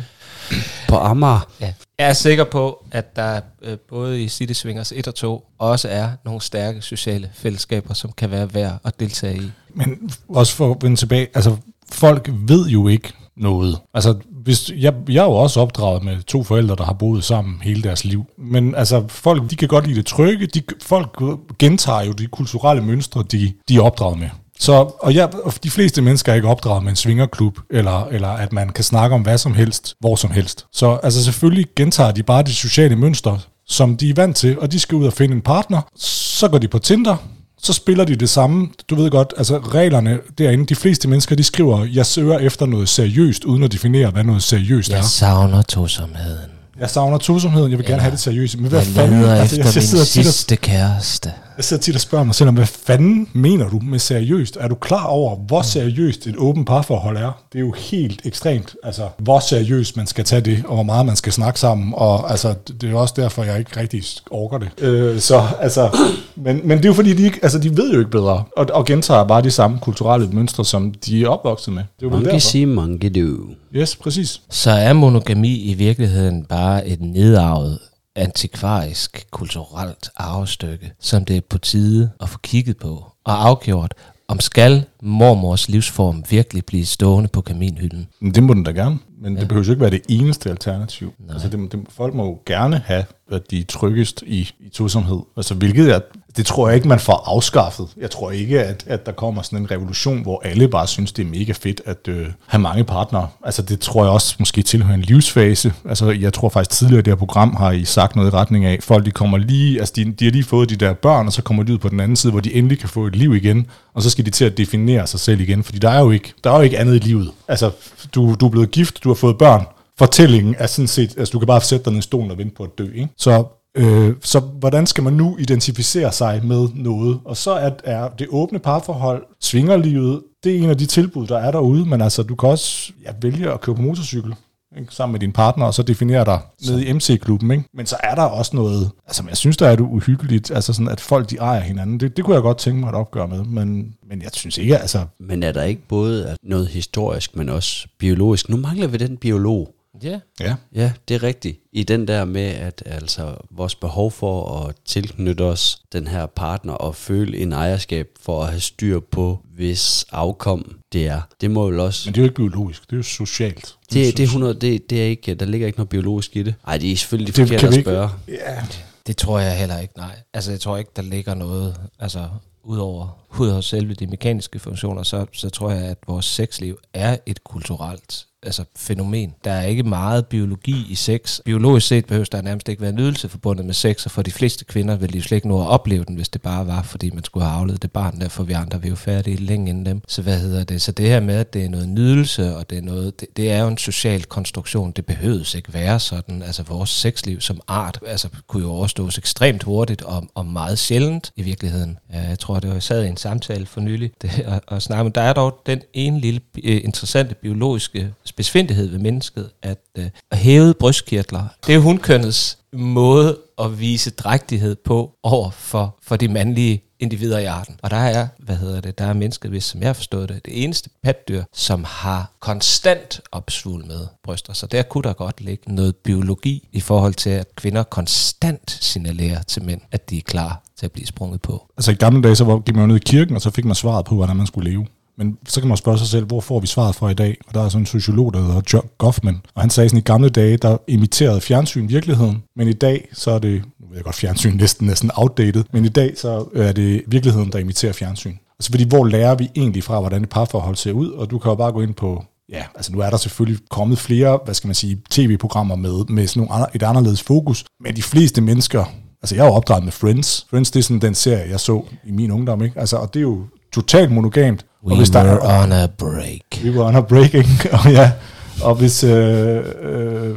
på Amager. Ja. Jeg er sikker på, at der øh, både i City Swingers 1 og 2 også er nogle stærke sociale fællesskaber, som kan være værd at deltage i. Men også for at vende tilbage, altså folk ved jo ikke noget. Altså, hvis, jeg, jeg er jo også opdraget med to forældre, der har boet sammen hele deres liv. Men altså, folk de kan godt lide det trygge. De, folk gentager jo de kulturelle mønstre, de, de er opdraget med. Så, og jeg, de fleste mennesker er ikke opdraget med en svingerklub, eller, eller at man kan snakke om hvad som helst, hvor som helst. Så altså selvfølgelig gentager de bare de sociale mønstre, som de er vant til, og de skal ud og finde en partner. Så går de på Tinder, så spiller de det samme. Du ved godt, altså reglerne derinde, de fleste mennesker, de skriver, jeg søger efter noget seriøst, uden at definere, hvad noget seriøst jeg er. Jeg savner tosomheden. Jeg savner tosomheden, jeg vil ja. gerne have det seriøst. Men hvad jeg fanden? Altså, jeg, jeg min sidste kæreste. Jeg sidder tit og spørger mig selv om, hvad fanden mener du med seriøst? Er du klar over, hvor seriøst et åbent parforhold er? Det er jo helt ekstremt, altså hvor seriøst man skal tage det, og hvor meget man skal snakke sammen, og altså, det er jo også derfor, jeg ikke rigtig orker det. Øh, så altså, men, men det er jo fordi, de, ikke, altså, de ved jo ikke bedre, og, og gentager bare de samme kulturelle mønstre, som de er opvokset med. Det er jo monkey see, monkey do. Yes, præcis. Så er monogami i virkeligheden bare et nedarvet antikvarisk, kulturelt arvestykke, som det er på tide at få kigget på og afgjort, om skal mormors livsform virkelig blive stående på kaminhylden? Det må den da gerne, men ja. det behøver jo ikke være det eneste alternativ. Nej. Altså det, det, folk må jo gerne have, at de er tryggest i, i tosomhed. Altså hvilket er, det tror jeg ikke, man får afskaffet. Jeg tror ikke, at, at der kommer sådan en revolution, hvor alle bare synes, det er mega fedt at øh, have mange partnere. Altså det tror jeg også måske tilhører en livsfase. Altså jeg tror faktisk tidligere i det her program har I sagt noget i retning af, folk de kommer lige, altså de, de har lige fået de der børn, og så kommer de ud på den anden side, hvor de endelig kan få et liv igen, og så skal de til at definere sig selv igen, fordi der er jo ikke, der er jo ikke andet i livet. Altså du, du er blevet gift, du har fået børn, fortællingen er sådan set, altså du kan bare sætte dig ned i stolen og vente på at dø. Ikke? Så Øh, så hvordan skal man nu identificere sig med noget? Og så er, er det åbne parforhold, svingerlivet, det er en af de tilbud, der er derude, men altså du kan også ja, vælge at køre på motorcykel ikke? sammen med din partner, og så definere dig så. ned i MC-klubben. Ikke? Men så er der også noget, altså jeg synes, der er det uhyggeligt, altså sådan, at folk de ejer hinanden. Det, det kunne jeg godt tænke mig at opgøre med, men, men jeg synes ikke, altså... Men er der ikke både noget historisk, men også biologisk? Nu mangler vi den biolog. Ja. ja. Ja, det er rigtigt. I den der med, at altså vores behov for at tilknytte os den her partner og føle en ejerskab for at have styr på, hvis afkom det er. Det må vel også... Men det er jo ikke biologisk, det er jo socialt. Det, det, det, er, 100, det, det er ikke, der ligger ikke noget biologisk i det. Nej, det er selvfølgelig det forkert at spørge. Ikke, ja. Det tror jeg heller ikke, nej. Altså, jeg tror ikke, der ligger noget, altså, udover, udover selve de mekaniske funktioner, så, så tror jeg, at vores sexliv er et kulturelt altså, fænomen. Der er ikke meget biologi i sex. Biologisk set behøver der nærmest ikke være nydelse forbundet med sex, og for de fleste kvinder ville de jo slet ikke nå at opleve den, hvis det bare var, fordi man skulle have afledt det barn, derfor vi andre vi er jo færdige længe inden dem. Så hvad hedder det? Så det her med, at det er noget nydelse, og det er noget, det, det er jo en social konstruktion. Det behøves ikke være sådan. Altså vores sexliv som art, altså kunne jo overstås ekstremt hurtigt og, og meget sjældent i virkeligheden. Jeg tror, det var, jeg sad i en samtale for nylig det, og, og snakkede, men der er dog den ene lille eh, interessante biologiske spidsfindighed ved mennesket, at øh, hævede brystkirtler, det er hundkønnets måde at vise drægtighed på over for, for de mandlige individer i arten. Og der er, hvad hedder det, der er mennesket, hvis som jeg har forstået det, det eneste patdyr, som har konstant opsvulmede bryster. Så der kunne der godt ligge noget biologi i forhold til, at kvinder konstant signalerer til mænd, at de er klar til at blive sprunget på. Altså i gamle dage, så gik man jo ned i kirken, og så fik man svaret på, hvordan man skulle leve. Men så kan man spørge sig selv, hvor får vi svaret fra i dag? Og der er sådan en sociolog, der hedder John Goffman, og han sagde sådan, i gamle dage, der imiterede fjernsyn virkeligheden, men i dag, så er det, nu ved jeg godt, fjernsyn næsten, næsten outdated, men i dag, så er det virkeligheden, der imiterer fjernsyn. Altså fordi, hvor lærer vi egentlig fra, hvordan et parforhold ser ud? Og du kan jo bare gå ind på, ja, altså nu er der selvfølgelig kommet flere, hvad skal man sige, tv-programmer med, med sådan nogle, et anderledes fokus, men de fleste mennesker, altså jeg er jo opdraget med Friends. Friends, det er sådan den serie, jeg så i min ungdom, ikke? Altså, og det er jo totalt monogamt. We og hvis der, were on a break. we were on a breaking, og ja, og hvis, øh, øh,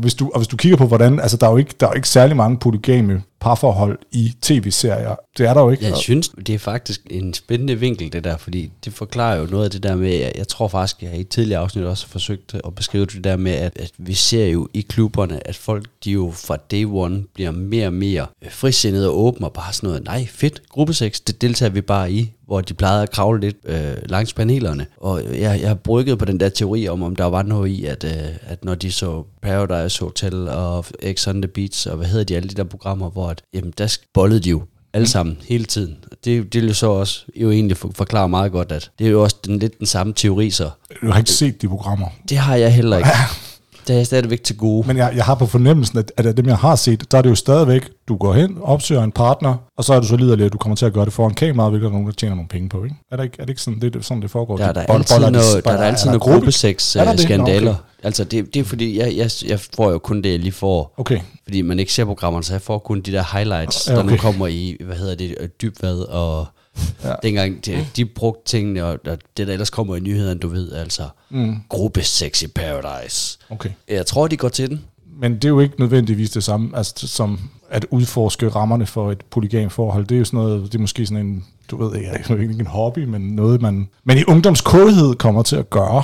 hvis, du, og hvis du kigger på, hvordan, altså der er jo ikke, der er jo ikke særlig mange polygame parforhold i tv-serier. Det er der jo ikke. Jeg synes, det er faktisk en spændende vinkel, det der, fordi det forklarer jo noget af det der med, jeg, jeg tror faktisk, jeg i et tidligere afsnit også forsøgt at beskrive det der med, at, at vi ser jo i klubberne, at folk, de jo fra day one bliver mere og mere øh, frisindede og åbne og bare sådan noget, nej fedt, gruppesex, det deltager vi bare i, hvor de plejede at kravle lidt øh, langs panelerne. Og jeg, jeg har brygget på den der teori om, om der var noget i, at, øh, at når de så Paradise Hotel og X on the Beach, og hvad hedder de, alle de der programmer, hvor at, jamen, der bollede de jo alle sammen, hele tiden. Det, det vil jo så også jo egentlig for- forklare meget godt, at det er jo også den, lidt den samme teori, så Du har ikke set de programmer. det har jeg heller ikke. Det er jeg stadigvæk til gode. Men jeg, jeg har på fornemmelsen, at, at af dem, jeg har set, der er det jo stadigvæk, du går hen, opsøger en partner, og så er du så liderlig, at du kommer til at gøre det foran kameraet, hvilket er nogen, der tjener nogle penge på, ikke? Er det ikke, er det ikke sådan, det, sådan, det foregår? Der er De der bold- altid noget, der er der er altid der noget gruppe- gruppesex Er der det? Nå, skandaler. okay. Altså det, det er fordi, jeg, jeg, jeg får jo kun det, jeg lige får. Okay, Fordi man ikke ser programmerne, så jeg får kun de der highlights, Ja, der nu okay. kommer i, hvad hedder det, øh, dybvad og Ja. dengang de, de brugte tingene, og, og det der ellers kommer i nyhederne, du ved, altså mm, gruppesex i Paradise. okay. Jeg tror, de går til den. Men det er jo ikke nødvendigvis det samme, altså, som at udforske rammerne for et polygam forhold. Det er jo sådan noget, det er måske sådan en, du ved ikke, ikke en hobby, men noget, man, man i ungdomskådhed kommer til at gøre.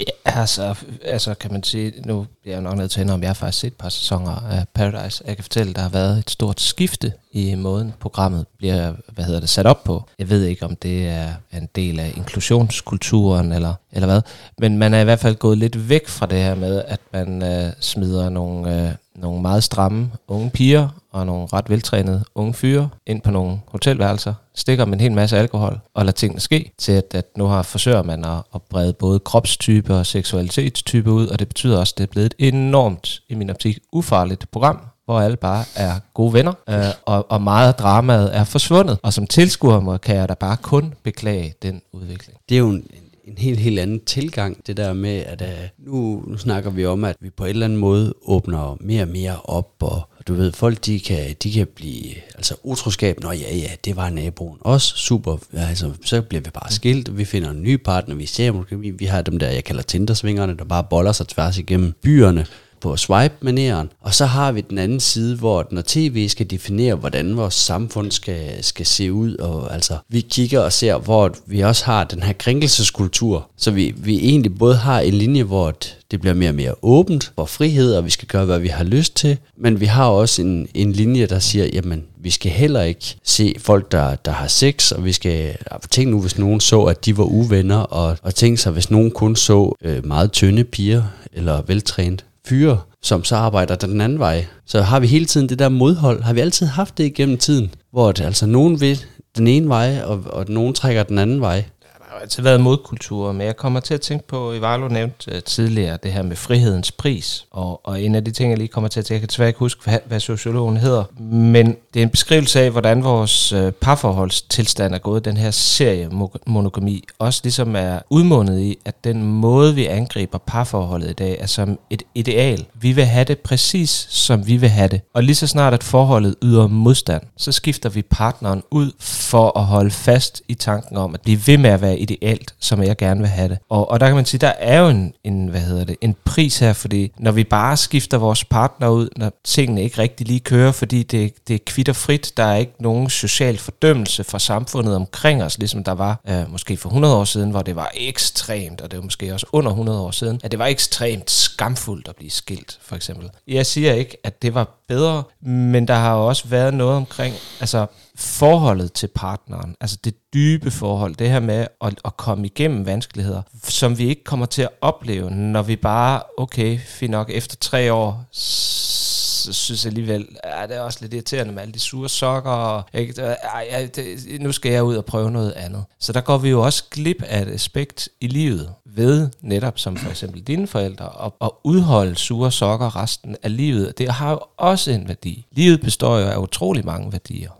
Ja, altså, altså kan man sige, nu bliver jeg nok nødt til at om jeg har faktisk set et par sæsoner af Paradise. Jeg kan fortælle, at der har været et stort skifte i måden, programmet bliver hvad hedder det, sat op på. Jeg ved ikke, om det er en del af inklusionskulturen eller, eller hvad, men man er i hvert fald gået lidt væk fra det her med, at man øh, smider nogle, øh, nogle meget stramme unge piger og nogle ret veltrænede unge fyre ind på nogle hotelværelser, stikker med en hel masse alkohol og lader tingene ske, til at, at nu har forsøger man at, at brede både kropstype og seksualitetstype ud, og det betyder også, at det er blevet et enormt, i min optik, ufarligt program, hvor alle bare er gode venner, øh, og, og meget af dramaet er forsvundet. Og som tilskuer må, kan jeg da bare kun beklage den udvikling. Det er jo en, en helt, helt anden tilgang, det der med, at uh, nu, nu snakker vi om, at vi på en eller anden måde åbner mere og mere op, og du ved, folk de kan, de kan blive, altså utroskab, nå ja, ja, det var naboen også, super, ja, altså, så bliver vi bare skilt, vi finder en ny partner, vi ser måske, vi, vi har dem der, jeg kalder Tindersvingerne, der bare boller sig tværs igennem byerne, på swipe-maneren. Og så har vi den anden side, hvor når tv skal definere, hvordan vores samfund skal, skal se ud, og altså vi kigger og ser, hvor vi også har den her krænkelseskultur, så vi, vi egentlig både har en linje, hvor det bliver mere og mere åbent, hvor frihed, og vi skal gøre, hvad vi har lyst til, men vi har også en, en linje, der siger, jamen, vi skal heller ikke se folk, der, der har sex, og vi skal tænke nu, hvis nogen så, at de var uvenner, og, og tænke sig, hvis nogen kun så øh, meget tynde piger, eller veltrænet fyre, som så arbejder den anden vej. Så har vi hele tiden det der modhold, har vi altid haft det igennem tiden, hvor det, altså nogen vil den ene vej, og, og nogen trækker den anden vej har altid været modkultur, men jeg kommer til at tænke på, Ivalo nævnte øh, tidligere, det her med frihedens pris, og, og en af de ting, jeg lige kommer til at tænke, jeg kan desværre ikke huske, hvad, hvad sociologen hedder, men det er en beskrivelse af, hvordan vores uh, parforholdstilstand er gået, den her serie monogami, også ligesom er udmundet i, at den måde, vi angriber parforholdet i dag, er som et ideal. Vi vil have det præcis, som vi vil have det. Og lige så snart, at forholdet yder modstand, så skifter vi partneren ud for at holde fast i tanken om at blive ved med at være idealt, som jeg gerne vil have det. Og, og der kan man sige, der er jo en, en, hvad hedder det, en pris her, fordi når vi bare skifter vores partner ud, når tingene ikke rigtig lige kører, fordi det, det er kvitterfrit, der er ikke nogen social fordømmelse fra samfundet omkring os, ligesom der var øh, måske for 100 år siden, hvor det var ekstremt, og det var måske også under 100 år siden, at det var ekstremt skamfuldt at blive skilt, for eksempel. Jeg siger ikke, at det var bedre, men der har også været noget omkring, altså forholdet til partneren, altså det dybe forhold, det her med at, at komme igennem vanskeligheder, som vi ikke kommer til at opleve, når vi bare, okay, fint nok, efter tre år, så synes jeg alligevel, ja, det er også lidt irriterende med alle de sure sokker, og ikke, ja, det, nu skal jeg ud og prøve noget andet. Så der går vi jo også glip af et aspekt i livet, ved netop som for eksempel dine forældre, at, at udholde sure sokker resten af livet. Det har jo også en værdi. Livet består jo af utrolig mange værdier.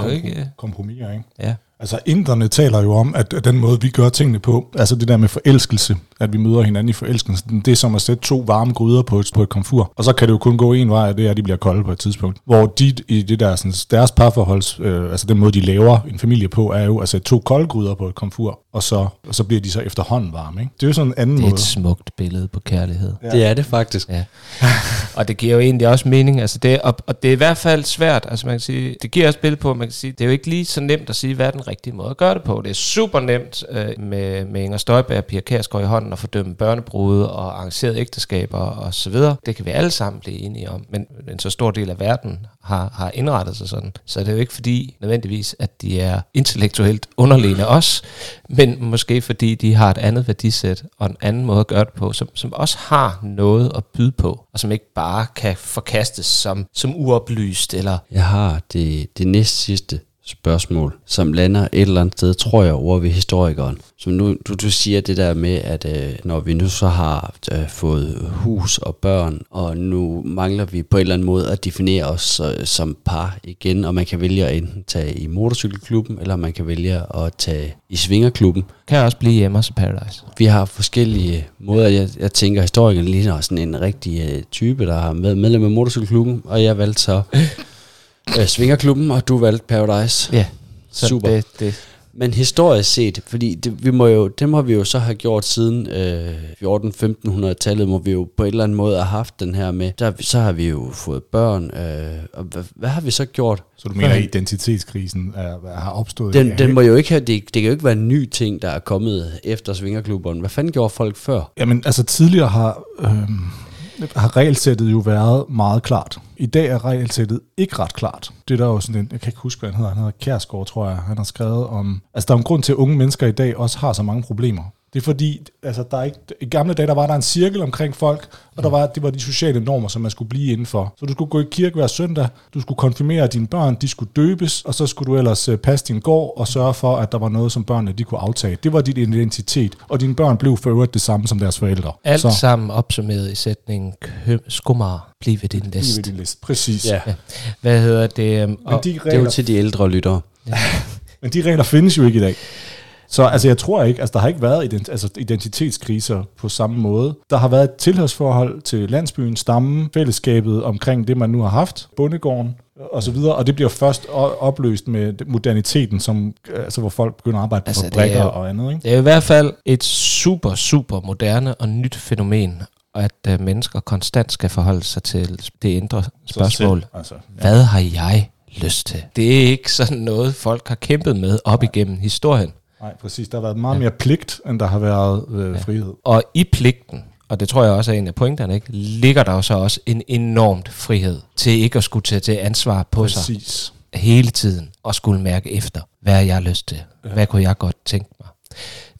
Kom, ikke, kompromiser, ikke? Ja. Altså, inderne taler jo om, at den måde, vi gør tingene på, altså det der med forelskelse, at vi møder hinanden i forelskelsen, det er som at sætte to varme gryder på et, på et komfur. Og så kan det jo kun gå en vej, og det er, at de bliver kolde på et tidspunkt. Hvor de i det der, sådan, deres parforholds, øh, altså den måde, de laver en familie på, er jo at sætte to kolde gryder på et komfur, og så, og så bliver de så efterhånden varme. Ikke? Det er jo sådan en anden måde. Det er måde. et smukt billede på kærlighed. Ja. Det er det faktisk. Ja. og det giver jo egentlig også mening. Altså det, og, og det er i hvert fald svært. Altså man kan sige, det giver også billede på, man kan sige, det er jo ikke lige så nemt at sige, hvad er den rigtige måde at gøre det på. Det er super nemt øh, med, med Inger Støjberg og Pia Kærsgaard i hånden at fordømme børnebrude og arrangerede ægteskaber og så videre. Det kan vi alle sammen blive enige om, men en så stor del af verden har, har indrettet sig sådan. Så det er jo ikke fordi nødvendigvis, at de er intellektuelt underlegne os, men måske fordi de har et andet værdisæt og en anden måde at gøre det på, som, som også har noget at byde på, og som ikke bare kan forkastes som, som uoplyst. Eller Jeg har det, det næst sidste spørgsmål, som lander et eller andet sted, tror jeg, over ved historikeren. Som nu, du, du siger det der med, at øh, når vi nu så har øh, fået hus og børn, og nu mangler vi på en eller anden måde at definere os øh, som par igen, og man kan vælge at enten tage i motorcykelklubben, eller man kan vælge at tage i svingerklubben. Kan også blive hjemme hos Paradise. Vi har forskellige måder. Jeg, jeg tænker, historikeren ligner sådan en rigtig øh, type, der har med, medlem af motorcykelklubben, og jeg valgte så øh, Svingerklubben, og du valgte Paradise. Ja, så Super. Det, det. Men historisk set, fordi det, vi må jo, det må vi jo så have gjort siden øh, 14-1500-tallet, må vi jo på en eller anden måde have haft den her med. Der, så har vi jo fået børn, øh, og hvad, hvad har vi så gjort? Så du mener, at identitetskrisen er, har opstået? Den, den må jo ikke have, det, det kan jo ikke være en ny ting, der er kommet efter svingerklubberne. Hvad fanden gjorde folk før? Jamen, altså tidligere har... Øh har regelsættet jo været meget klart. I dag er regelsættet ikke ret klart. Det er der jo sådan en, jeg kan ikke huske, hvad han hedder, han hedder Kærsgaard, tror jeg, han har skrevet om, altså der er en grund til, at unge mennesker i dag også har så mange problemer. Det er fordi, altså der er ikke, i gamle dage, der var der en cirkel omkring folk, og der var, det var de sociale normer, som man skulle blive indenfor. Så du skulle gå i kirke hver søndag, du skulle konfirmere dine børn, de skulle døbes, og så skulle du ellers øh, passe din gård og sørge for, at der var noget, som børnene de kunne aftage. Det var dit identitet, og dine børn blev for øvrigt det samme som deres forældre. Alt så. sammen opsummeret i sætningen, skummer, bliv ved din list. Bliv ved din list, præcis. Ja. ja. Hvad hedder det? Men de regler, det er jo til de ældre lyttere. Ja. Men de regler findes jo ikke i dag. Så altså, jeg tror ikke, altså, der har ikke været ident, altså, identitetskriser på samme måde. Der har været et tilhørsforhold til landsbyen, stammen, fællesskabet omkring det, man nu har haft, bondegården, og så videre, og det bliver først opløst med moderniteten, som, altså, hvor folk begynder at arbejde altså, på fabrikker og andet. Ikke? Det er i hvert fald et super, super moderne og nyt fænomen, at uh, mennesker konstant skal forholde sig til det indre spørgsmål. altså, ja. Hvad har jeg lyst til? Det er ikke sådan noget, folk har kæmpet med op Nej. igennem historien. Nej, præcis. Der har været meget ja. mere pligt, end der har været øh, ja. frihed. Og i pligten, og det tror jeg også er en af pointerne, ikke, ligger der jo så også en enormt frihed til ikke at skulle tage til ansvar på præcis. sig hele tiden, og skulle mærke efter, hvad jeg har lyst til. Ja. Hvad kunne jeg godt tænke mig?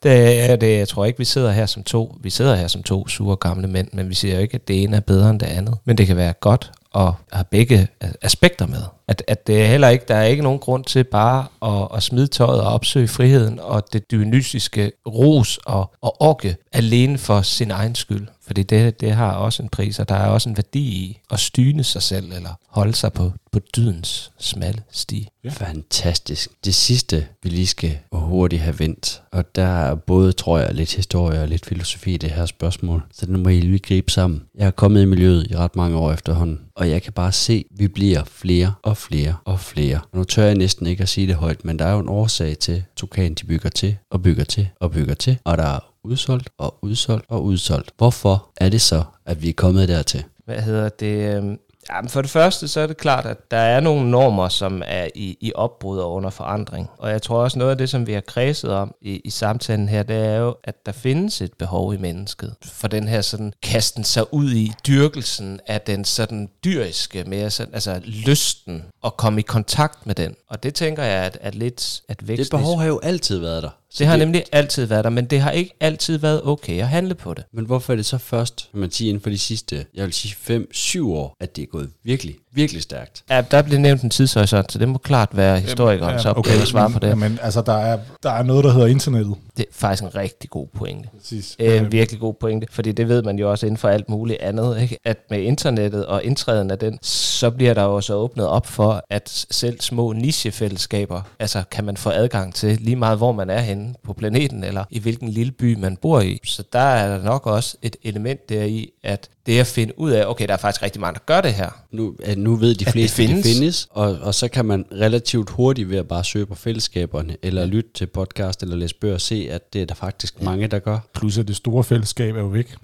Det er det, jeg tror ikke, vi sidder her som to. Vi sidder her som to sure gamle mænd, men vi siger jo ikke, at det ene er bedre end det andet. Men det kan være godt at have begge aspekter med. At, at det er heller ikke, der er ikke nogen grund til bare at, at smide tøjet og opsøge friheden og det dionysiske ros og, og orke alene for sin egen skyld. Fordi det, det har også en pris, og der er også en værdi i at styne sig selv, eller holde sig på, på dydens smalle sti. Ja. Fantastisk. Det sidste, vi lige skal hurtigt have vendt, og der er både, tror jeg, lidt historie og lidt filosofi i det her spørgsmål, så den må I lige gribe sammen. Jeg har kommet i miljøet i ret mange år efterhånden, og jeg kan bare se, at vi bliver flere og flere og flere. Og nu tør jeg næsten ikke at sige det højt, men der er jo en årsag til, at de bygger til og bygger til og bygger til, og der er udsolgt og udsolgt og udsolgt. Hvorfor er det så, at vi er kommet dertil? Hvad hedder det? øhm, Jamen for det første, så er det klart, at der er nogle normer, som er i, i opbrud og under forandring. Og jeg tror også noget af det, som vi har kredset om i, i samtalen her, det er jo, at der findes et behov i mennesket for den her sådan kasten sig ud i dyrkelsen af den sådan dyriske, mere sådan, altså lysten og komme i kontakt med den. Og det tænker jeg, at, at lidt at væksten... Det behov har jo altid været der. Det har nemlig altid været der, men det har ikke altid været okay at handle på det. Men hvorfor er det så først, kan man sige, inden for de sidste, jeg vil sige 5-7 år, at det er gået virkelig, virkelig stærkt? Ja, der bliver nævnt en tidshorisont, så det må klart være historikerens opgave okay, at svare på det. Men altså, der er, der er noget, der hedder internettet. Det er faktisk en rigtig god pointe. Præcis. Er en virkelig god pointe, fordi det ved man jo også inden for alt muligt andet, ikke? at med internettet og indtræden af den, så bliver der jo også åbnet op for, at selv små nichefællesskaber, altså kan man få adgang til lige meget, hvor man er henne på planeten, eller i hvilken lille by man bor i. Så der er der nok også et element der i, at det at finde ud af, okay, der er faktisk rigtig mange, der gør det her. Nu, at nu ved de At fleste, det at det findes. findes, og, og så kan man relativt hurtigt ved at bare søge på fællesskaberne, eller lytte til podcast, eller læse bøger, se, at det er der faktisk mange, der gør. Plus at det store fællesskab er jo væk.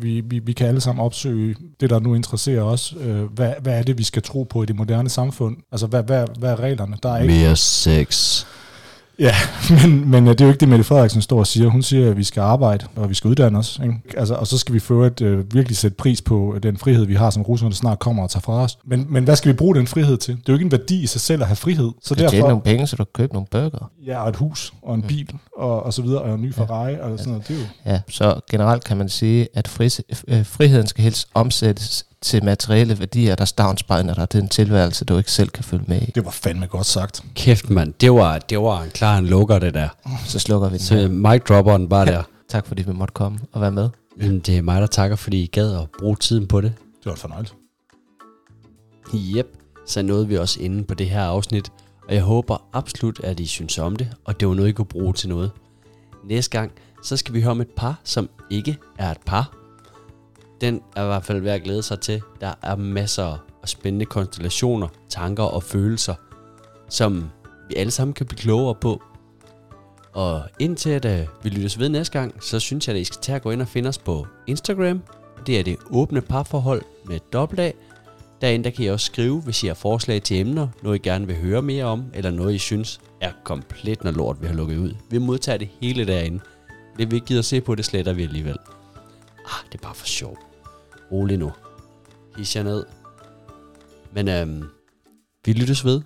Vi, vi, vi kan alle sammen opsøge det, der nu interesserer os. Øh, Hvad, hvad er det, vi skal tro på i det moderne samfund? Altså, hvad, hvad, hvad er reglerne? Der er ikke... Mere sex. Ja, men, men øh, det er jo ikke det, Mette Frederiksen står og siger. Hun siger, at vi skal arbejde, og vi skal uddanne os. Ikke? Altså, og så skal vi for at øh, virkelig sætte pris på øh, den frihed, vi har, som russerne snart kommer og tager fra os. Men, men hvad skal vi bruge den frihed til? Det er jo ikke en værdi i sig selv at have frihed. Så Du kan tjene derfor, nogle penge, så du kan købe nogle burger. ja, og et hus, og en bil, og, og så videre, og en ny Ferrari, og sådan noget. Det er jo Ja, så generelt kan man sige, at fris, øh, friheden skal helst omsættes til materielle værdier, der stavnsbejner dig til en tilværelse, du ikke selv kan følge med i. det var fandme godt sagt. Kæft mand, det var, det var en klar en lukker det der. Så slukker vi den Så her. mic dropperen bare der. Tak fordi vi måtte komme og være med. Men det er mig, der takker, fordi I gad at bruge tiden på det. Det var fornøjelse. Yep, så nåede vi også inde på det her afsnit, og jeg håber absolut, at I synes om det, og det var noget, I kunne bruge til noget. Næste gang, så skal vi høre om et par, som ikke er et par. Den er i hvert fald værd at glæde sig til. Der er masser af spændende konstellationer, tanker og følelser, som vi alle sammen kan blive klogere på. Og indtil at uh, vi lyttes ved næste gang, så synes jeg, at I skal tage og gå ind og finde os på Instagram. Det er det åbne parforhold med dobbelt A. Derinde der kan I også skrive, hvis I har forslag til emner, noget I gerne vil høre mere om, eller noget I synes er komplet når lort, vi har lukket ud. Vi modtager det hele derinde. Det vi ikke gider at se på, det sletter vi alligevel. Ah, det er bare for sjov. Rolig nu. His jer ned. Men øhm, vi lyttes ved.